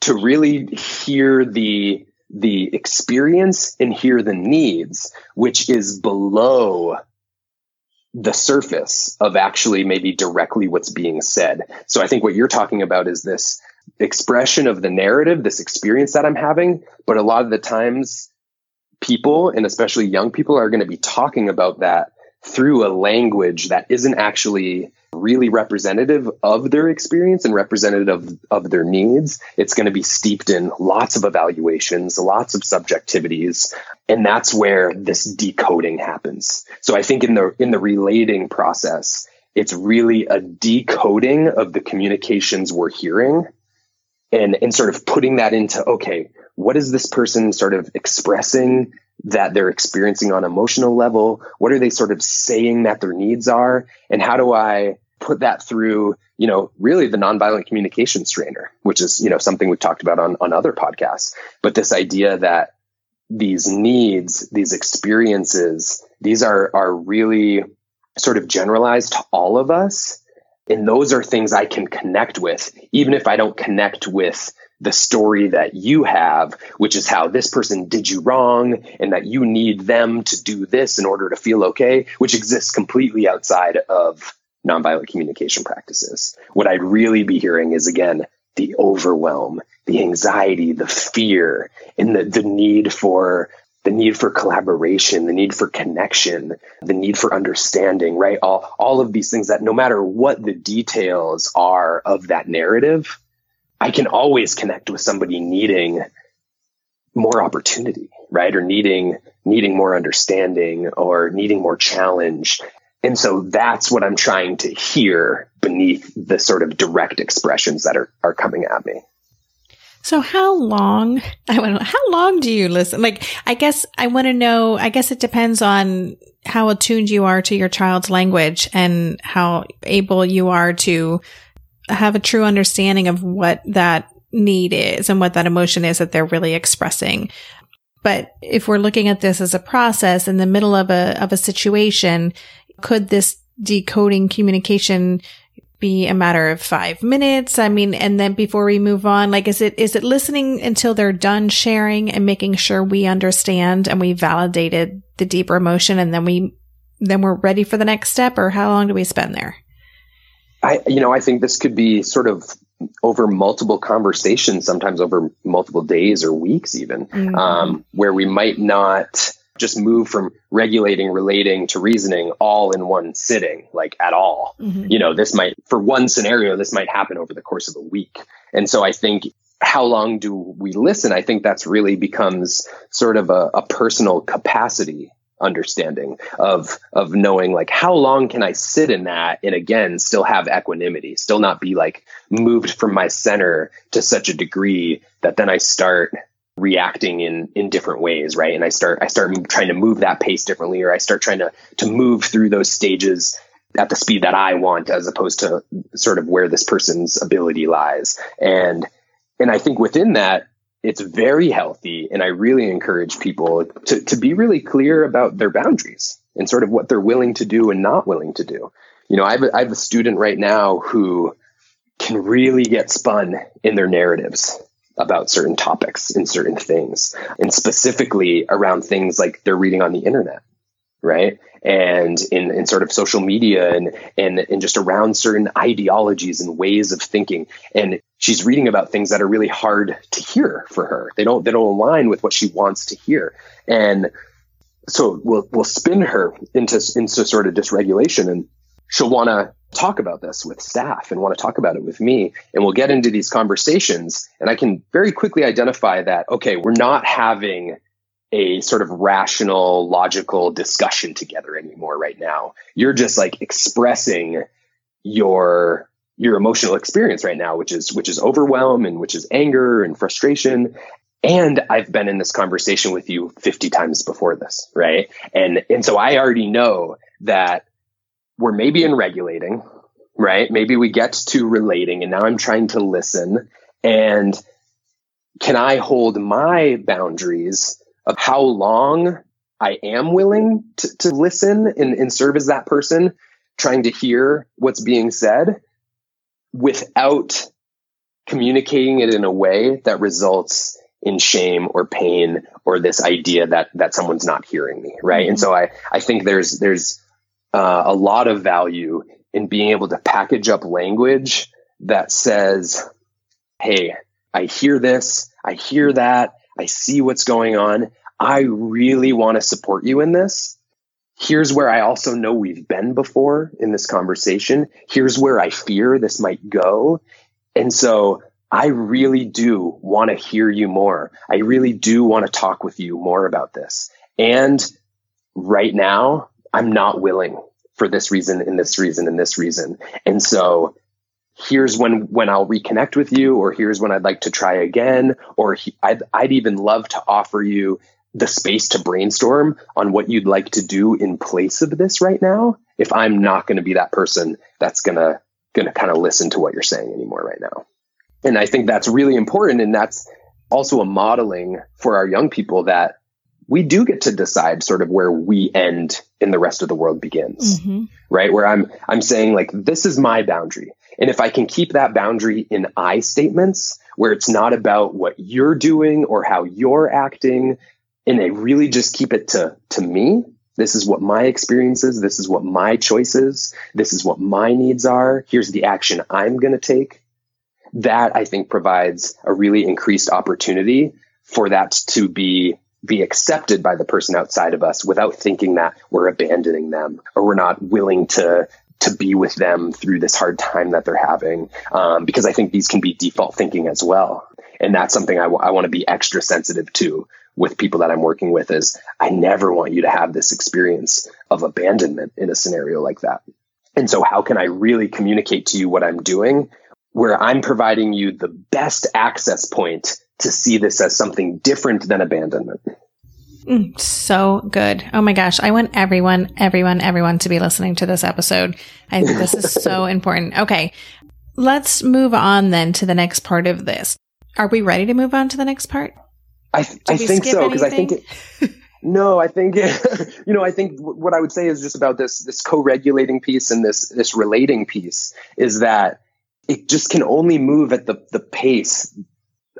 to really hear the the experience and hear the needs, which is below the surface of actually maybe directly what's being said. So I think what you're talking about is this expression of the narrative, this experience that I'm having. But a lot of the times, people, and especially young people, are going to be talking about that through a language that isn't actually really representative of their experience and representative of, of their needs. It's going to be steeped in lots of evaluations, lots of subjectivities, and that's where this decoding happens. So I think in the in the relating process, it's really a decoding of the communications we're hearing and and sort of putting that into okay, what is this person sort of expressing that they're experiencing on emotional level? What are they sort of saying that their needs are? And how do I put that through, you know, really the nonviolent communication strainer which is, you know, something we've talked about on, on other podcasts. But this idea that these needs, these experiences, these are are really sort of generalized to all of us. And those are things I can connect with, even if I don't connect with the story that you have, which is how this person did you wrong and that you need them to do this in order to feel okay, which exists completely outside of nonviolent communication practices. What I'd really be hearing is again, the overwhelm, the anxiety, the fear, and the, the need for the need for collaboration, the need for connection, the need for understanding, right? All, all of these things that no matter what the details are of that narrative, I can always connect with somebody needing more opportunity, right? Or needing, needing more understanding or needing more challenge. And so that's what I'm trying to hear beneath the sort of direct expressions that are, are coming at me. So how long, I want to how long do you listen? Like, I guess I want to know, I guess it depends on how attuned you are to your child's language and how able you are to have a true understanding of what that need is and what that emotion is that they're really expressing. But if we're looking at this as a process in the middle of a, of a situation, could this decoding communication be a matter of five minutes? I mean, and then before we move on, like, is it, is it listening until they're done sharing and making sure we understand and we validated the deeper emotion and then we, then we're ready for the next step or how long do we spend there? I, you know, I think this could be sort of over multiple conversations, sometimes over multiple days or weeks, even, mm-hmm. um, where we might not just move from regulating, relating to reasoning all in one sitting, like at all. Mm-hmm. You know, this might, for one scenario, this might happen over the course of a week. And so I think how long do we listen? I think that's really becomes sort of a, a personal capacity understanding of of knowing like how long can I sit in that and again still have equanimity, still not be like moved from my center to such a degree that then I start reacting in in different ways, right? And I start I start trying to move that pace differently or I start trying to to move through those stages at the speed that I want as opposed to sort of where this person's ability lies. And and I think within that it's very healthy. And I really encourage people to, to be really clear about their boundaries and sort of what they're willing to do and not willing to do. You know, I have a, I have a student right now who can really get spun in their narratives about certain topics and certain things, and specifically around things like they're reading on the internet, right? And in, in sort of social media and, and, and just around certain ideologies and ways of thinking. And she's reading about things that are really hard to hear for her. They don't they don't align with what she wants to hear. And so we'll we'll spin her into into sort of dysregulation and she'll want to talk about this with staff and want to talk about it with me and we'll get into these conversations and I can very quickly identify that okay, we're not having a sort of rational logical discussion together anymore right now. You're just like expressing your your emotional experience right now, which is which is overwhelm and which is anger and frustration. And I've been in this conversation with you 50 times before this, right? And and so I already know that we're maybe in regulating, right? Maybe we get to relating and now I'm trying to listen and can I hold my boundaries of how long I am willing to, to listen and, and serve as that person, trying to hear what's being said without communicating it in a way that results in shame or pain or this idea that that someone's not hearing me right mm-hmm. and so i i think there's there's uh, a lot of value in being able to package up language that says hey i hear this i hear that i see what's going on i really want to support you in this here's where i also know we've been before in this conversation here's where i fear this might go and so I really do want to hear you more. I really do want to talk with you more about this. And right now, I'm not willing for this reason and this reason and this reason. And so here's when when I'll reconnect with you or here's when I'd like to try again or he, I'd I'd even love to offer you the space to brainstorm on what you'd like to do in place of this right now if I'm not going to be that person that's going to going to kind of listen to what you're saying anymore right now. And I think that's really important. And that's also a modeling for our young people that we do get to decide sort of where we end and the rest of the world begins. Mm-hmm. Right. Where I'm, I'm saying like, this is my boundary. And if I can keep that boundary in I statements where it's not about what you're doing or how you're acting, and they really just keep it to, to me, this is what my experience is. This is what my choices. This is what my needs are. Here's the action I'm going to take that I think provides a really increased opportunity for that to be be accepted by the person outside of us without thinking that we're abandoning them or we're not willing to to be with them through this hard time that they're having. Um, because i think these can be default thinking as well. And that's something I, w- I want to be extra sensitive to with people that i'm working with is i never want you to have this experience of abandonment in a scenario like that. And so how can i really communicate to you what i'm doing where I'm providing you the best access point to see this as something different than abandonment. Mm, so good. Oh my gosh. I want everyone, everyone, everyone to be listening to this episode. I think this is so important. Okay. Let's move on then to the next part of this. Are we ready to move on to the next part? I, th- I think so because I think it, no, I think you know. I think what I would say is just about this this co-regulating piece and this this relating piece is that it just can only move at the the pace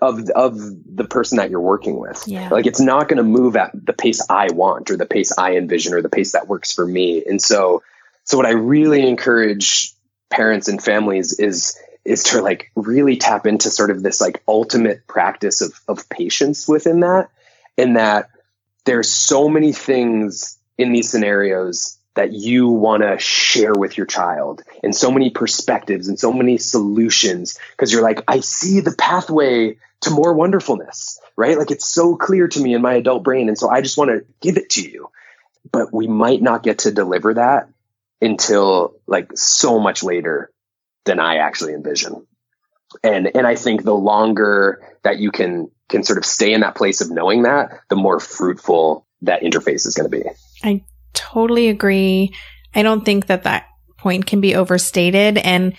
of of the person that you're working with. Yeah. Like it's not going to move at the pace I want or the pace I envision or the pace that works for me. And so so what I really encourage parents and families is is to like really tap into sort of this like ultimate practice of of patience within that and that there's so many things in these scenarios that you want to share with your child and so many perspectives and so many solutions because you're like i see the pathway to more wonderfulness right? Like it's so clear to me in my adult brain and so i just want to give it to you. But we might not get to deliver that until like so much later than i actually envision. And and i think the longer that you can can sort of stay in that place of knowing that the more fruitful that interface is going to be. I totally agree. I don't think that that point can be overstated. And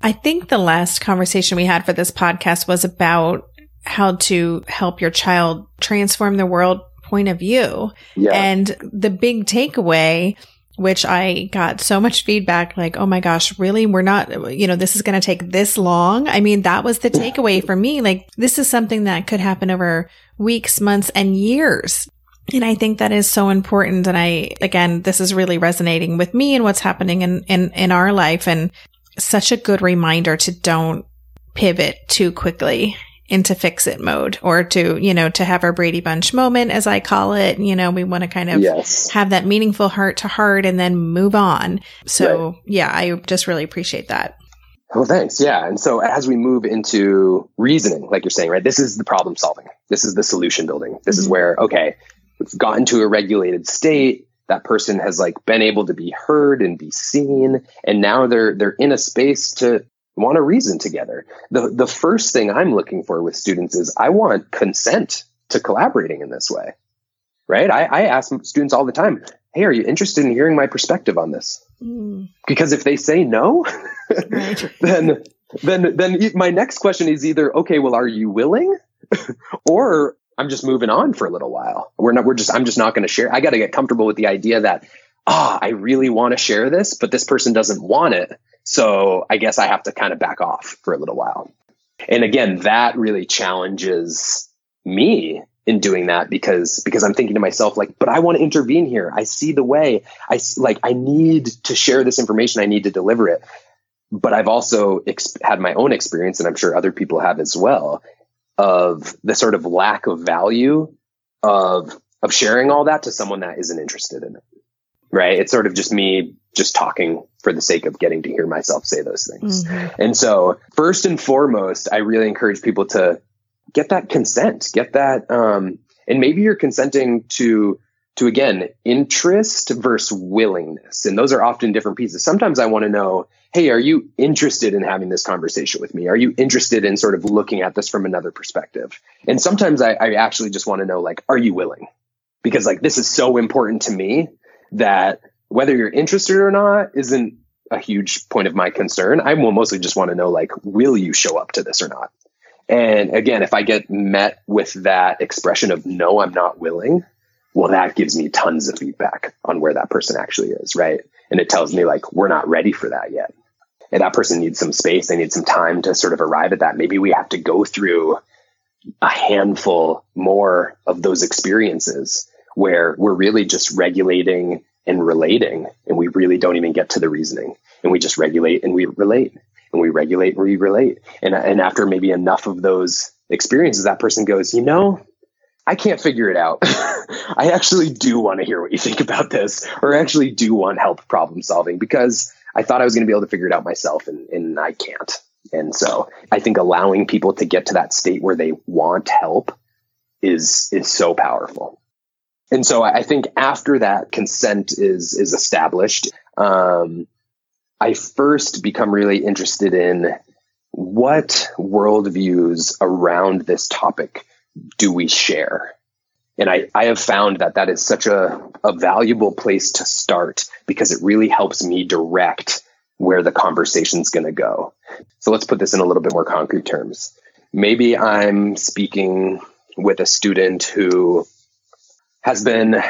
I think the last conversation we had for this podcast was about how to help your child transform the world point of view. Yeah. And the big takeaway, which I got so much feedback like, oh my gosh, really? We're not, you know, this is going to take this long. I mean, that was the takeaway for me. Like, this is something that could happen over weeks, months, and years. And I think that is so important. And I, again, this is really resonating with me and what's happening in, in, in our life and such a good reminder to don't pivot too quickly into fix it mode or to, you know, to have our Brady Bunch moment, as I call it. You know, we want to kind of yes. have that meaningful heart to heart and then move on. So right. yeah, I just really appreciate that. Well, thanks. Yeah. And so as we move into reasoning, like you're saying, right, this is the problem solving. This is the solution building. This mm-hmm. is where, okay, gotten to a regulated state. That person has like been able to be heard and be seen and now they're they're in a space to want to reason together. The the first thing i'm looking for with students is i want consent to collaborating in this way right? I, I ask students all the time hey are you interested in hearing my perspective on this? Mm. because if they say no then then then my next question is either okay well are you willing? or I'm just moving on for a little while. We're not, we're just, I'm just not going to share. I got to get comfortable with the idea that, ah, oh, I really want to share this, but this person doesn't want it. So I guess I have to kind of back off for a little while. And again, that really challenges me in doing that because because I'm thinking to myself like but I want to intervene here I see the way I like I need to share this information I need to deliver it but I've also ex- had my own experience and I'm sure other people have as well of the sort of lack of value of of sharing all that to someone that isn't interested in it right? It's sort of just me just talking for the sake of getting to hear myself say those things. Mm-hmm. and so first and foremost I really encourage people to get that consent, get that, um, and maybe you're consenting to to again interest versus willingness. And those are often different pieces. Sometimes i want to know hey are you interested in having this conversation with me? Are you interested in sort of looking at this from another perspective? And sometimes i, I actually just want to know like are you willing? Because like this is so important to me that whether you're interested or not isn't a huge point of my concern. I will mostly just want to know like will you show up to this or not? And again, if I get met with that expression of no, I'm not willing, well, that gives me tons of feedback on where that person actually is, right? And it tells me like, we're not ready for that yet. And that person needs some space. They need some time to sort of arrive at that. Maybe we have to go through a handful more of those experiences where we're really just regulating and relating and we really don't even get to the reasoning and we just regulate and we relate and we regulate and we relate. And, and after maybe enough of those experiences, that person goes, you know, I can't figure it out. I actually do want to hear what you think about this, or actually do want help problem solving because I thought I was going to be able to figure it out myself and, and I can't. And so I think allowing people to get to that state where they want help is, is so powerful. And so I think after that consent is, is established, um, I first become really interested in what worldviews around this topic do we share? And I, I have found that that is such a, a valuable place to start because it really helps me direct where the conversation's going to go. So let's put this in a little bit more concrete terms. Maybe I'm speaking with a student who has been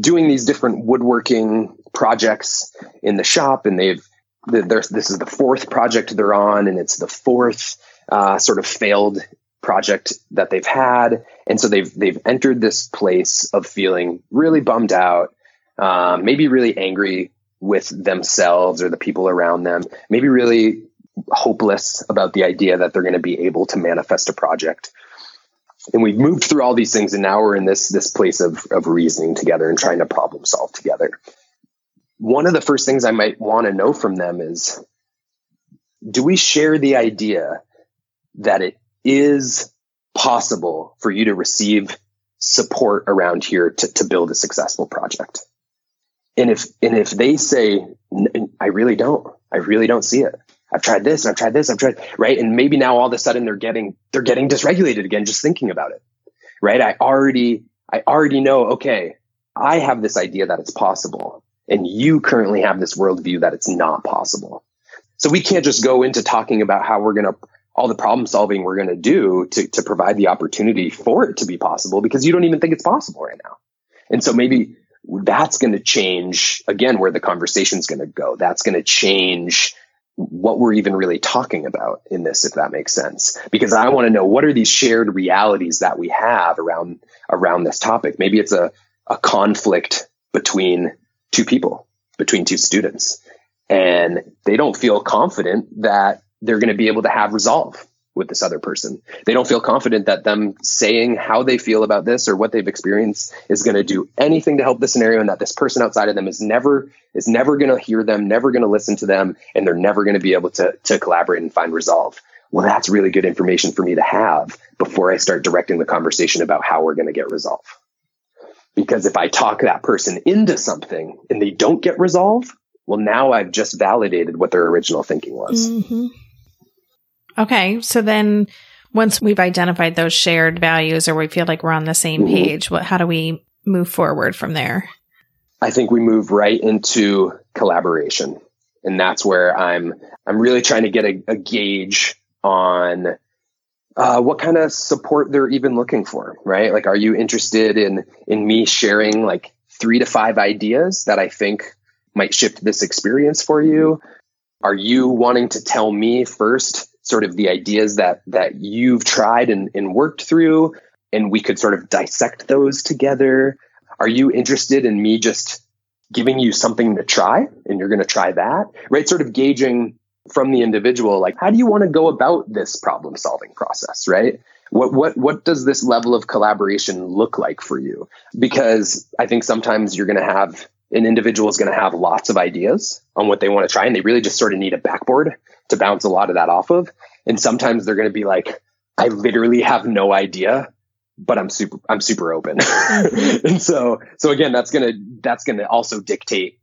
doing these different woodworking projects in the shop and they've this is the fourth project they're on, and it's the fourth uh, sort of failed project that they've had, and so they've they've entered this place of feeling really bummed out, uh, maybe really angry with themselves or the people around them, maybe really hopeless about the idea that they're going to be able to manifest a project. And we've moved through all these things, and now we're in this this place of of reasoning together and trying to problem solve together one of the first things I might want to know from them is do we share the idea that it is possible for you to receive support around here to, to build a successful project? And if and if they say I really don't, I really don't see it. I've tried this, and I've tried this, I've tried right, and maybe now all of a sudden they're getting they're getting dysregulated again just thinking about it. Right? I already I already know. Okay, I have this idea that it's possible and you currently have this worldview that it's not possible. So we can't just go into talking about how we're going to, all the problem solving we're going to do to, to provide the opportunity for it to be possible because you don't even think it's possible right now. And so maybe that's going to change again where the conversation's going to go. That's going to change what we're even really talking about in this, if that makes sense. Because I want to know what are these shared realities that we have around around this topic. Maybe it's a, a conflict between two people, between two students. And they don't feel confident that they're going to be able to have resolve with this other person. They don't feel confident that them saying how they feel about this or what they've experienced is going to do anything to help the scenario and that this person outside of them is never is never going to hear them, never going to listen to them and they're never going to be able to to collaborate and find resolve. Well, that's really good information for me to have before I start directing the conversation about how we're going to get resolve. Because if I talk that person into something and they don't get resolve, well, now I've just validated what their original thinking was. Mm-hmm. Okay. So then once we've identified those shared values or we feel like we're on the same mm-hmm. page, what, how do we move forward from there? I think we move right into collaboration. And that's where I'm, I'm really trying to get a, a gauge on uh, what kind of support they're even looking for, right? Like, are you interested in in me sharing like three to five ideas that I think might shift this experience for you? Are you wanting to tell me first sort of the ideas that that you've tried and, and worked through and we could sort of dissect those together. Are you interested in me just giving you something to try and you're going to try that? Right? Sort of gauging from the individual like how do you want to go about this problem solving process right? What what what does this level of collaboration look like for you? Because i think sometimes you're going to have an individual is going to have lots of ideas on what they want to try and they really just sort of need a backboard to bounce a lot of that off of. And sometimes they're going to be like, I literally have no idea, but I'm super, I'm super open. Mm-hmm. and so, so again, that's going to, that's going to also dictate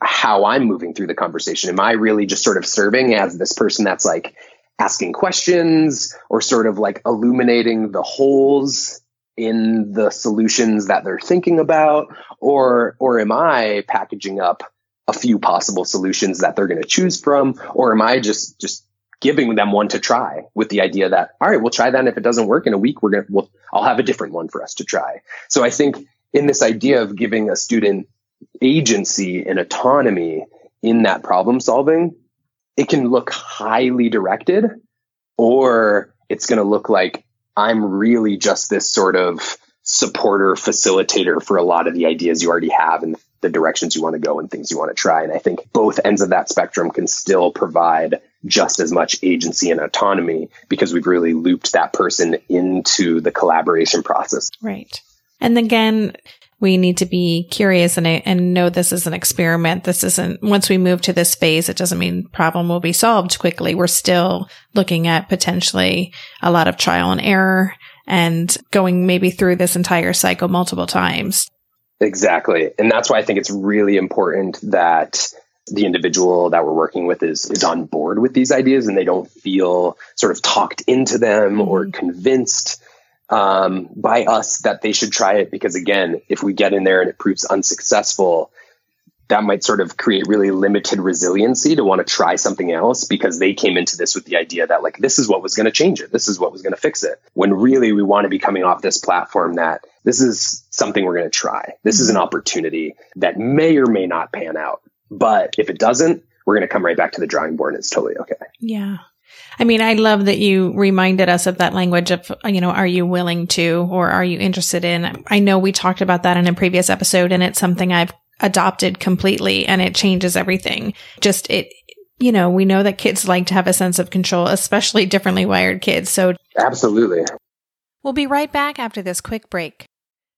how I'm moving through the conversation. Am I really just sort of serving as this person that's like asking questions or sort of like illuminating the holes in the solutions that they're thinking about or or am i packaging up a few possible solutions that they're going to choose from or am i just just giving them one to try with the idea that all right we'll try that and if it doesn't work in a week we're going to we'll, i'll have a different one for us to try. So i think in this idea of giving a student agency and autonomy in that problem solving it can look highly directed or it's going to look like i'm really just this sort of supporter facilitator for a lot of the ideas you already have and the directions you want to go and things you want to try. And I think both ends of that spectrum can still provide just as much agency and autonomy because we've really looped that person into the collaboration process. Right. And again, we need to be curious and, and know this is an experiment. This isn't, once we move to this phase, it doesn't mean problem will be solved quickly. We're still looking at potentially a lot of trial and error and going maybe through this entire cycle multiple times Exactly. And that's why I think it's really important that the individual that we're working with is is on board with these ideas and they don't feel sort of talked into them or mm-hmm. convinced um, by us that they should try it because again if we get in there and it proves unsuccessful that might sort of create really limited resiliency to want to try something else because they came into this with the idea that like this is what was going to change it this is what was going to fix it when really we want to be coming off this platform that this is something we're going to try this is an mm-hmm. opportunity that may or may not pan out but if it doesn't we're going to come right back to the drawing board and it's totally okay yeah I mean, I love that you reminded us of that language of, you know, are you willing to or are you interested in? I know we talked about that in a previous episode and it's something I've adopted completely and it changes everything. Just it, you know, we know that kids like to have a sense of control, especially differently wired kids. So absolutely. We'll be right back after this quick break.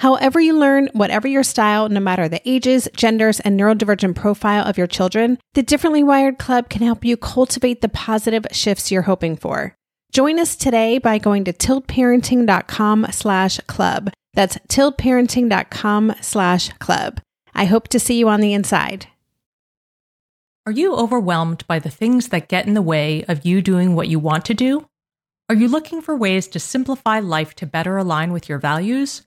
However, you learn, whatever your style, no matter the ages, genders, and neurodivergent profile of your children, the Differently Wired Club can help you cultivate the positive shifts you're hoping for. Join us today by going to tiltparenting.com slash club. That's tiltparenting.com slash club. I hope to see you on the inside. Are you overwhelmed by the things that get in the way of you doing what you want to do? Are you looking for ways to simplify life to better align with your values?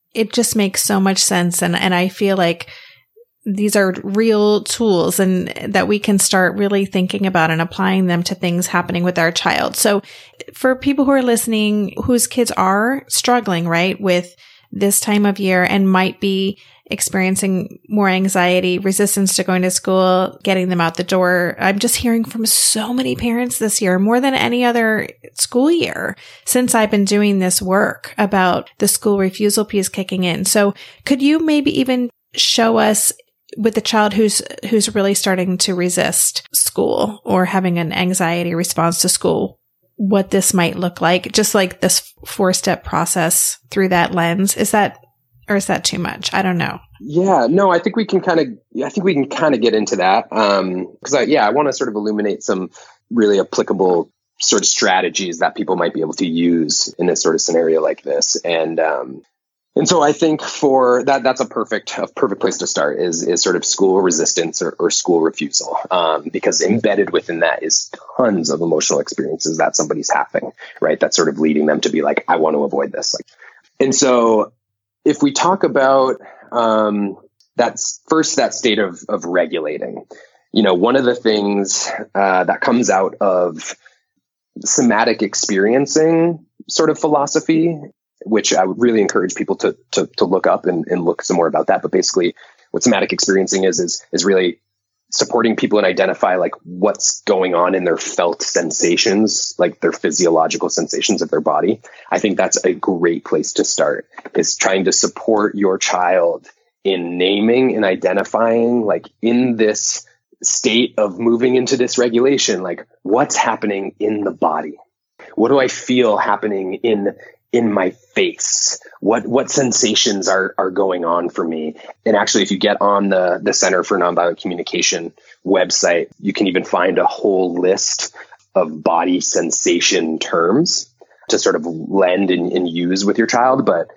it just makes so much sense. And, and I feel like these are real tools and that we can start really thinking about and applying them to things happening with our child. So for people who are listening, whose kids are struggling, right, with this time of year and might be experiencing more anxiety, resistance to going to school, getting them out the door. I'm just hearing from so many parents this year, more than any other school year since I've been doing this work about the school refusal piece kicking in. So could you maybe even show us with the child who's who's really starting to resist school or having an anxiety response to school what this might look like just like this four step process through that lens is that or is that too much? I don't know. Yeah, no, I think we can kind of, I think we can kind of get into that because, um, yeah, I want to sort of illuminate some really applicable sort of strategies that people might be able to use in a sort of scenario like this, and um, and so I think for that, that's a perfect a perfect place to start is is sort of school resistance or, or school refusal, um, because embedded within that is tons of emotional experiences that somebody's having, right? That's sort of leading them to be like, I want to avoid this, like, and so if we talk about um, that's first that state of of regulating, you know, one of the things uh, that comes out of somatic experiencing sort of philosophy, which I would really encourage people to to, to look up and, and look some more about that. But basically, what somatic experiencing is is is really supporting people and identify like what's going on in their felt sensations, like their physiological sensations of their body. I think that's a great place to start is trying to support your child in naming and identifying like in this state of moving into dysregulation, like what's happening in the body? What do I feel happening in in my face? What what sensations are are going on for me? And actually, if you get on the the Center for Nonviolent Communication website, you can even find a whole list of body sensation terms to sort of lend and, and use with your child. But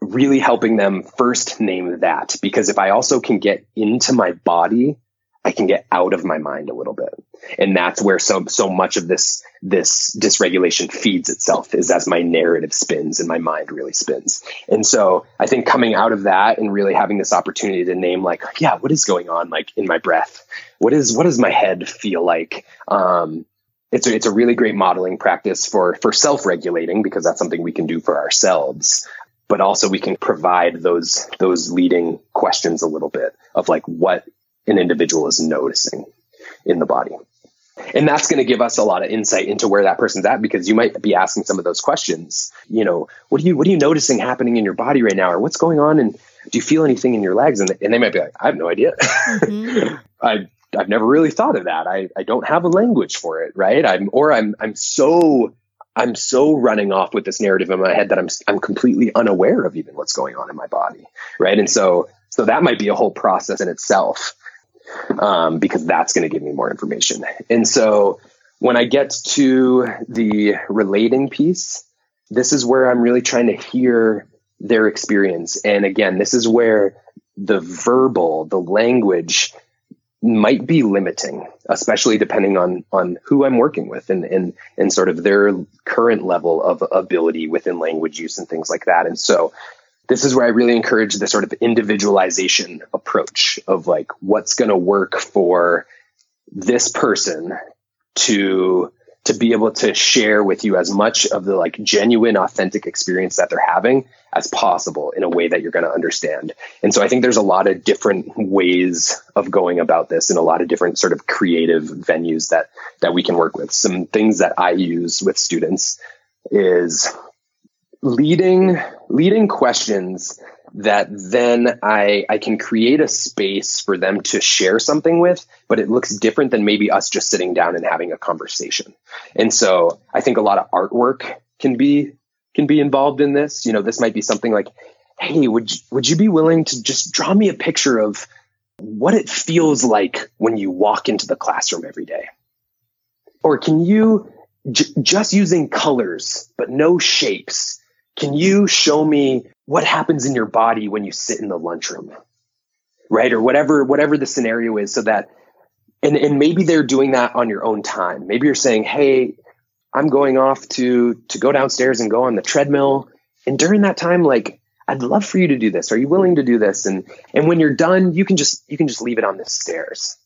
really helping them first name that because if I also can get into my body I can get out of my mind a little bit. And that's where so so much of this this dysregulation feeds itself is as my narrative spins and my mind really spins. And so I think coming out of that and really having this opportunity to name like, yeah, what is going on like in my breath? What is what does my head feel like? Um, it's a, it's a really great modeling practice for for self-regulating because that's something we can do for ourselves but also we can provide those those leading questions a little bit of like what an individual is noticing in the body. And that's going to give us a lot of insight into where that person's at because you might be asking some of those questions. You know, what are you what are you noticing happening in your body right now, or what's going on, and do you feel anything in your legs? And, and they might be like, I have no idea. Mm-hmm. I I've never really thought of that. I, I don't have a language for it, right? I'm or I'm I'm so I'm so running off with this narrative in my head that I'm I'm completely unaware of even what's going on in my body, right? And so so that might be a whole process in itself um, because that's going to give me more information. And so when I get to the relating piece, this is where I'm really trying to hear their experience. And again, this is where the verbal, the language might be limiting, especially depending on on who I'm working with and and and sort of their current level of ability within language use and things like that. And so this is where I really encourage the sort of individualization approach of like what's going to work for this person to to be able to share with you as much of the like genuine authentic experience that they're having as possible in a way that you're going to understand. And so I think there's a lot of different ways of going about this and a lot of different sort of creative venues that that we can work with. Some things that I use with students is leading leading questions that then I I can create a space for them to share something with, but it looks different than maybe us just sitting down and having a conversation. And so I think a lot of artwork can be can be involved in this. You know, this might be something like, hey, would you, would you be willing to just draw me a picture of what it feels like when you walk into the classroom every day? Or can you j- just using colors but no shapes? Can you show me what happens in your body when you sit in the lunchroom? Right? Or whatever whatever the scenario is so that and and maybe they're doing that on your own time. Maybe you're saying, "Hey, I'm going off to to go downstairs and go on the treadmill." And during that time like I'd love for you to do this. Are you willing to do this? And and when you're done, you can just you can just leave it on the stairs.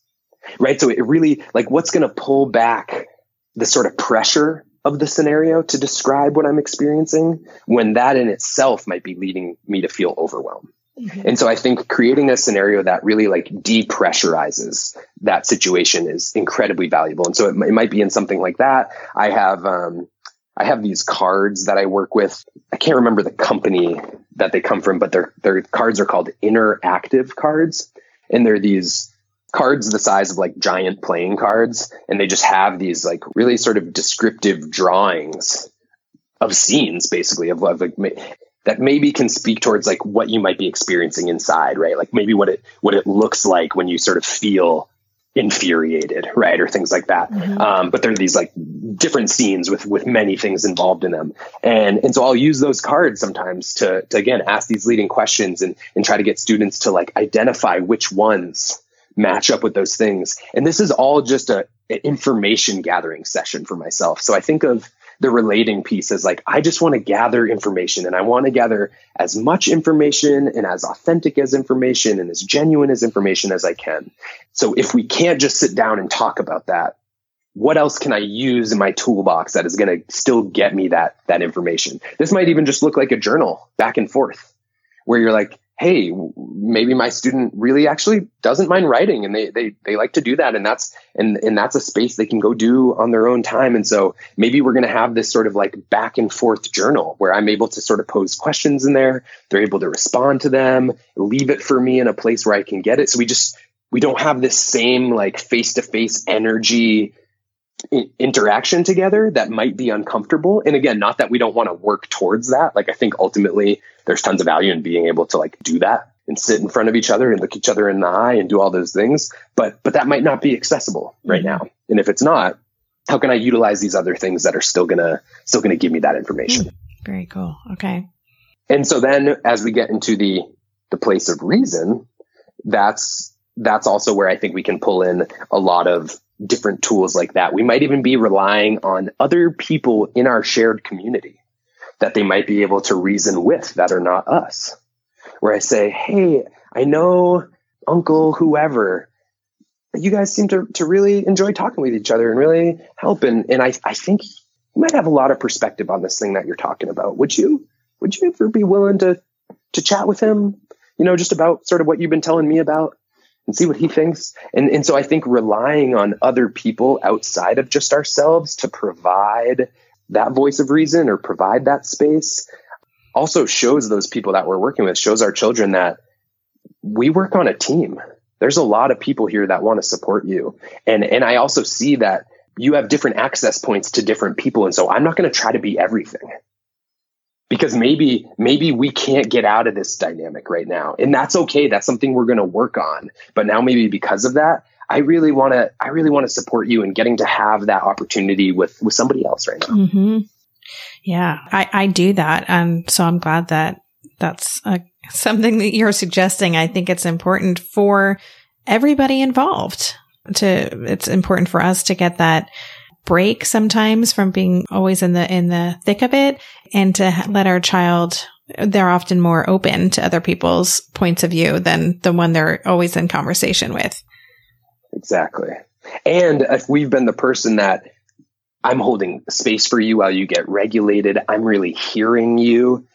Right? So it really like what's going to pull back the sort of pressure of the scenario to describe what I'm experiencing when that in itself might be leading me to feel overwhelmed. Mm-hmm. And so I think creating a scenario that really like depressurizes that situation is incredibly valuable. And so it, it might be in something like that. I have, um, I have these cards that I work with. I can't remember the company that they come from, but their their cards are called interactive cards, and they're these cards the size of like giant playing cards, and they just have these like really sort of descriptive drawings of scenes, basically of, of like that maybe can speak towards like what you might be experiencing inside, right? Like maybe what it what it looks like when you sort of feel infuriated, right, or things like that. Mm-hmm. Um, but there are these like different scenes with with many things involved in them, and and so I'll use those cards sometimes to to again ask these leading questions and and try to get students to like identify which ones match up with those things. And this is all just a information gathering session for myself. So I think of the relating piece as like, I just want to gather information and I want to gather as much information and as authentic as information and as genuine as information as I can. So if we can't just sit down and talk about that, what else can I use in my toolbox that is going to still get me that, that information? This might even just look like a journal back and forth where you're like, hey, maybe my student really actually doesn't mind writing and they, they, they like to do that. And that's, and, and that's a space they can go do on their own time. And so maybe we're going to have this sort of like back and forth journal where I'm able to sort of pose questions in there. They're able to respond to them, leave it for me in a place where I can get it. So we just, we don't have this same like face to face energy interaction together that might be uncomfortable. And again, not that we don't want to work towards that. Like I think ultimately there's tons of value in being able to like do that and sit in front of each other and look each other in the eye and do all those things. But but that might not be accessible right now. And if it's not, how can I utilize these other things that are still gonna still gonna give me that information? Hmm. Very cool. Okay. And so then as we get into the the place of reason, that's that's also where I think we can pull in a lot of different tools like that. We might even be relying on other people in our shared community that they might be able to reason with that are not us. Where I say, Hey, I know uncle whoever, you guys seem to, to really enjoy talking with each other and really help. And, and I, I think you might have a lot of perspective on this thing that you're talking about. Would you, would you ever be willing to, to chat with him? You know, just about sort of what you've been telling me about and see what he thinks. And, and so I think relying on other people outside of just ourselves to provide that voice of reason or provide that space also shows those people that we're working with, shows our children that we work on a team. There's a lot of people here that want to support you. And, and I also see that you have different access points to different people. And so I'm not going to try to be everything because maybe maybe we can't get out of this dynamic right now and that's okay that's something we're going to work on but now maybe because of that i really want to i really want to support you in getting to have that opportunity with with somebody else right now. Mm-hmm. yeah i i do that. And so i'm glad that that's uh, something that you're suggesting. I think it's important for everybody involved to it's important for us to get that break sometimes from being always in the in the thick of it and to let our child they're often more open to other people's points of view than the one they're always in conversation with exactly. And if we've been the person that i'm holding space for you while you get regulated i'm really hearing you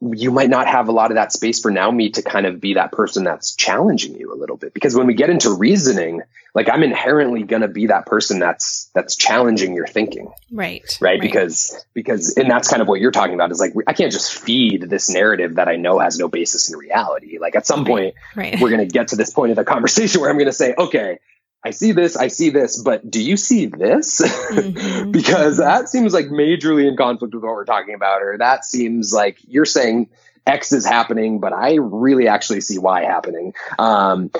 you might not have a lot of that space for now me to kind of be that person that's challenging you a little bit. Because when we get into reasoning like i'm inherently going to be that person that's that's challenging your thinking. Right, right? Right. Because because and that's kind of what you're talking about is like i can't just feed this narrative that i know has no basis in reality. Like at some point right. we're going to get to this point of the conversation where i'm going to say okay I see this, I see this, but do you see this? Mm-hmm. because that seems like majorly in conflict with what we're talking about, or that seems like you're saying X is happening, but I really actually see Y happening. Um,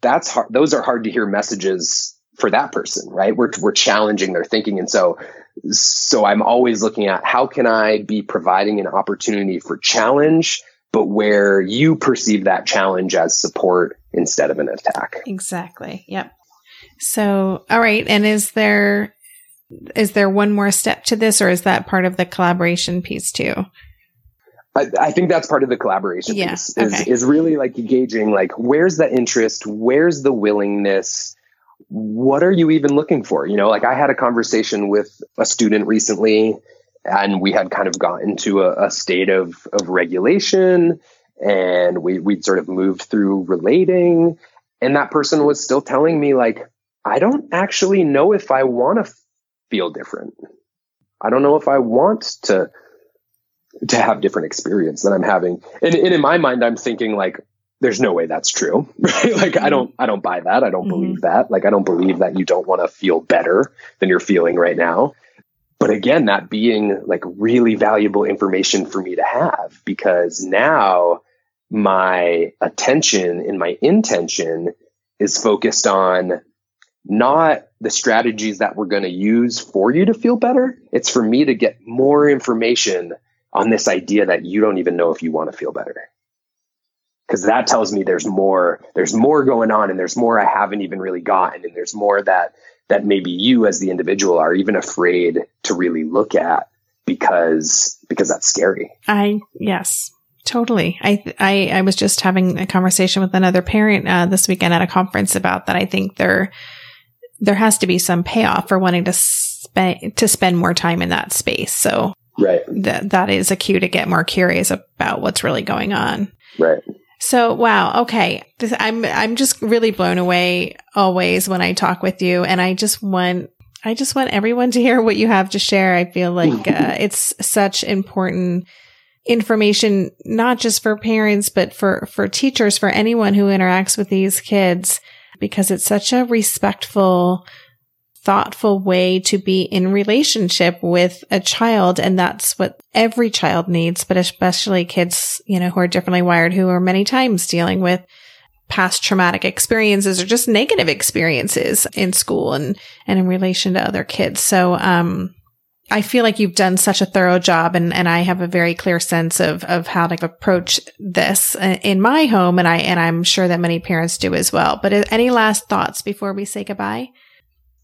that's hard. Those are hard to hear messages for that person, right? We're, we're challenging their thinking. And so, so I'm always looking at how can I be providing an opportunity for challenge, but where you perceive that challenge as support instead of an attack. Exactly. Yep. So, all right. And is there, is there one more step to this or is that part of the collaboration piece too? I, I think that's part of the collaboration yeah, piece is, okay. is really like gauging like, where's the interest? Where's the willingness? What are you even looking for? You know, like I had a conversation with a student recently and we had kind of gotten to a, a state of, of regulation and we, we'd sort of moved through relating and that person was still telling me like I don't actually know if I want to feel different. I don't know if I want to to have different experience than I'm having. And, and in my mind, I'm thinking like, there's no way that's true. Right? Like I don't I don't buy that. I don't mm-hmm. believe that. Like I don't believe that you don't want to feel better than you're feeling right now. But again, that being like really valuable information for me to have because now my attention and my intention is focused on not the strategies that we're going to use for you to feel better. It's for me to get more information on this idea that you don't even know if you want to feel better. Cause that tells me there's more, there's more going on and there's more I haven't even really gotten. And there's more that, that maybe you as the individual are even afraid to really look at because, because that's scary. I, yes, Totally. I, I, I was just having a conversation with another parent uh, this weekend at a conference about that. I think there, there has to be some payoff for wanting to spend, to spend more time in that space. So right. that, that is a cue to get more curious about what's really going on. Right. So, wow. Okay. This, I'm, I'm just really blown away always when I talk with you. And I just want, I just want everyone to hear what you have to share. I feel like uh, it's such important information, not just for parents, but for, for teachers, for anyone who interacts with these kids, because it's such a respectful, thoughtful way to be in relationship with a child. And that's what every child needs, but especially kids, you know, who are differently wired, who are many times dealing with past traumatic experiences or just negative experiences in school and, and in relation to other kids. So, um, I feel like you've done such a thorough job and, and I have a very clear sense of, of how to approach this in my home. And I, and I'm sure that many parents do as well. But any last thoughts before we say goodbye?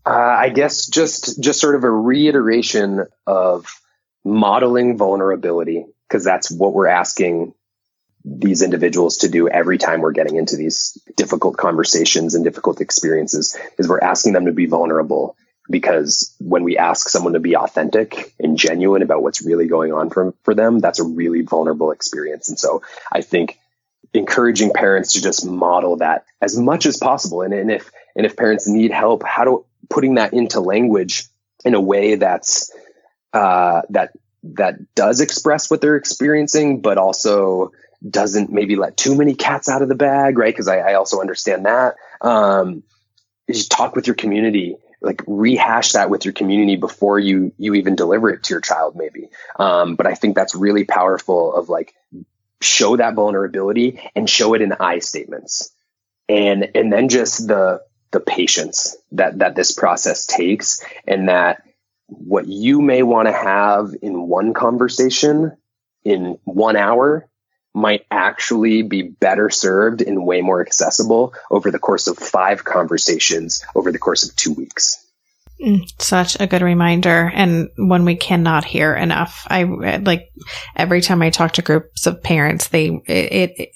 Uh, I guess just, just sort of a reiteration of modeling vulnerability, because that's what we're asking these individuals to do every time we're getting into these difficult conversations and difficult experiences is we're asking them to be vulnerable because when we ask someone to be authentic and genuine about what's really going on for, for them, that's a really vulnerable experience. And so I think encouraging parents to just model that as much as possible. And, and if, and if parents need help, how to putting that into language in a way that's, uh, that, that does express what they're experiencing, but also doesn't maybe let too many cats out of the bag, right? Because I, I, also understand that. Um, talk with your community like rehash that with your community before you you even deliver it to your child maybe. Um, but i think that's really powerful of like show that vulnerability and show it in i statements. And and then just the the patience that that this process takes and that what you may want to have in one conversation in one hour might actually be better served and way more accessible over the course of five conversations over the course of two weeks. Mm, such a good reminder and one we cannot hear enough. I like every time I talk to groups of parents, they, it, it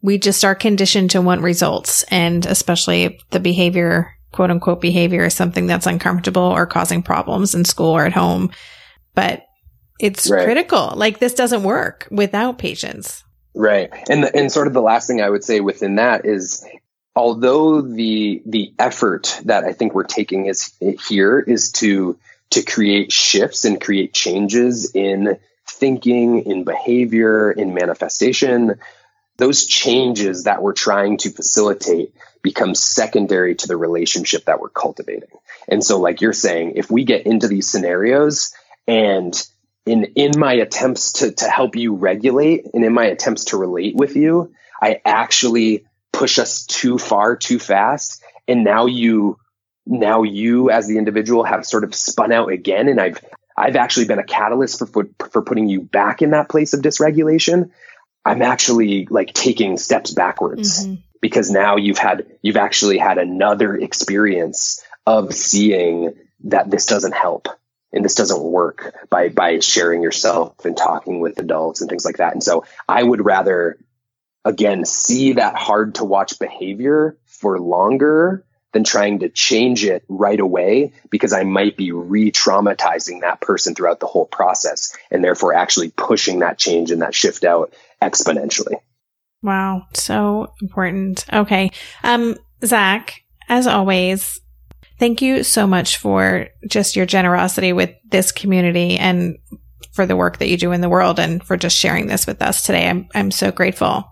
we just are conditioned to want results and especially if the behavior, quote unquote behavior is something that's uncomfortable or causing problems in school or at home. But it's right. critical. Like this doesn't work without patience. Right. And the, and sort of the last thing I would say within that is although the the effort that I think we're taking is here is to to create shifts and create changes in thinking, in behavior, in manifestation, those changes that we're trying to facilitate become secondary to the relationship that we're cultivating. And so, like you're saying, if we get into these scenarios and in in my attempts to to help you regulate and in my attempts to relate with you, I actually push us too far too fast. And now you now you as the individual have sort of spun out again and I've I've actually been a catalyst for for putting you back in that place of dysregulation. I'm actually like taking steps backwards mm-hmm. because now you've had you've actually had another experience of seeing that this doesn't help and this doesn't work by by sharing yourself and talking with adults and things like that. And so I would rather again see that hard to watch behavior for longer than trying to change it right away because I might be re traumatizing that person throughout the whole process and therefore actually pushing that change and that shift out exponentially. Wow. So important. Okay. Um, Zach, as always, thank you so much for just your generosity with this community and for the work that you do in the world and for just sharing this with us today. I'm, I'm so grateful.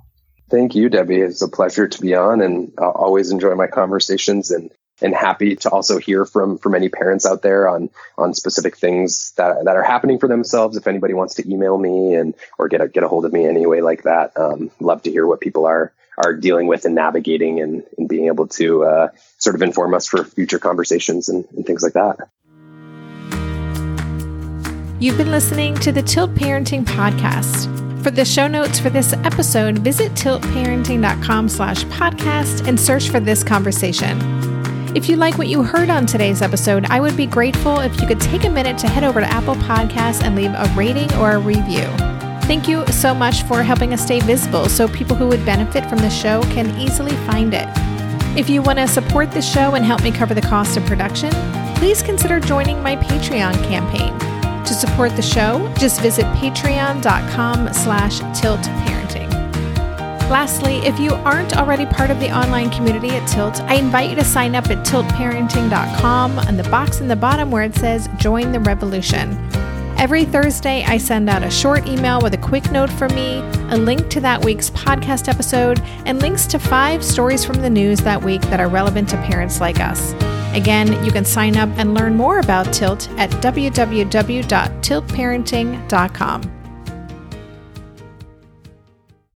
Thank you, Debbie. It's a pleasure to be on, and I always enjoy my conversations and and happy to also hear from from any parents out there on on specific things that that are happening for themselves. If anybody wants to email me and or get a get a hold of me anyway like that, um, love to hear what people are are dealing with and navigating and, and being able to uh, sort of inform us for future conversations and, and things like that. You've been listening to the Tilt Parenting Podcast. For the show notes for this episode, visit tiltparenting.com slash podcast and search for this conversation. If you like what you heard on today's episode, I would be grateful if you could take a minute to head over to Apple Podcasts and leave a rating or a review. Thank you so much for helping us stay visible so people who would benefit from the show can easily find it. If you want to support the show and help me cover the cost of production, please consider joining my Patreon campaign. To support the show, just visit patreon.com slash tiltparenting. Lastly, if you aren't already part of the online community at Tilt, I invite you to sign up at tiltparenting.com on the box in the bottom where it says Join the Revolution. Every Thursday, I send out a short email with a quick note from me, a link to that week's podcast episode, and links to five stories from the news that week that are relevant to parents like us. Again, you can sign up and learn more about Tilt at www.tiltparenting.com.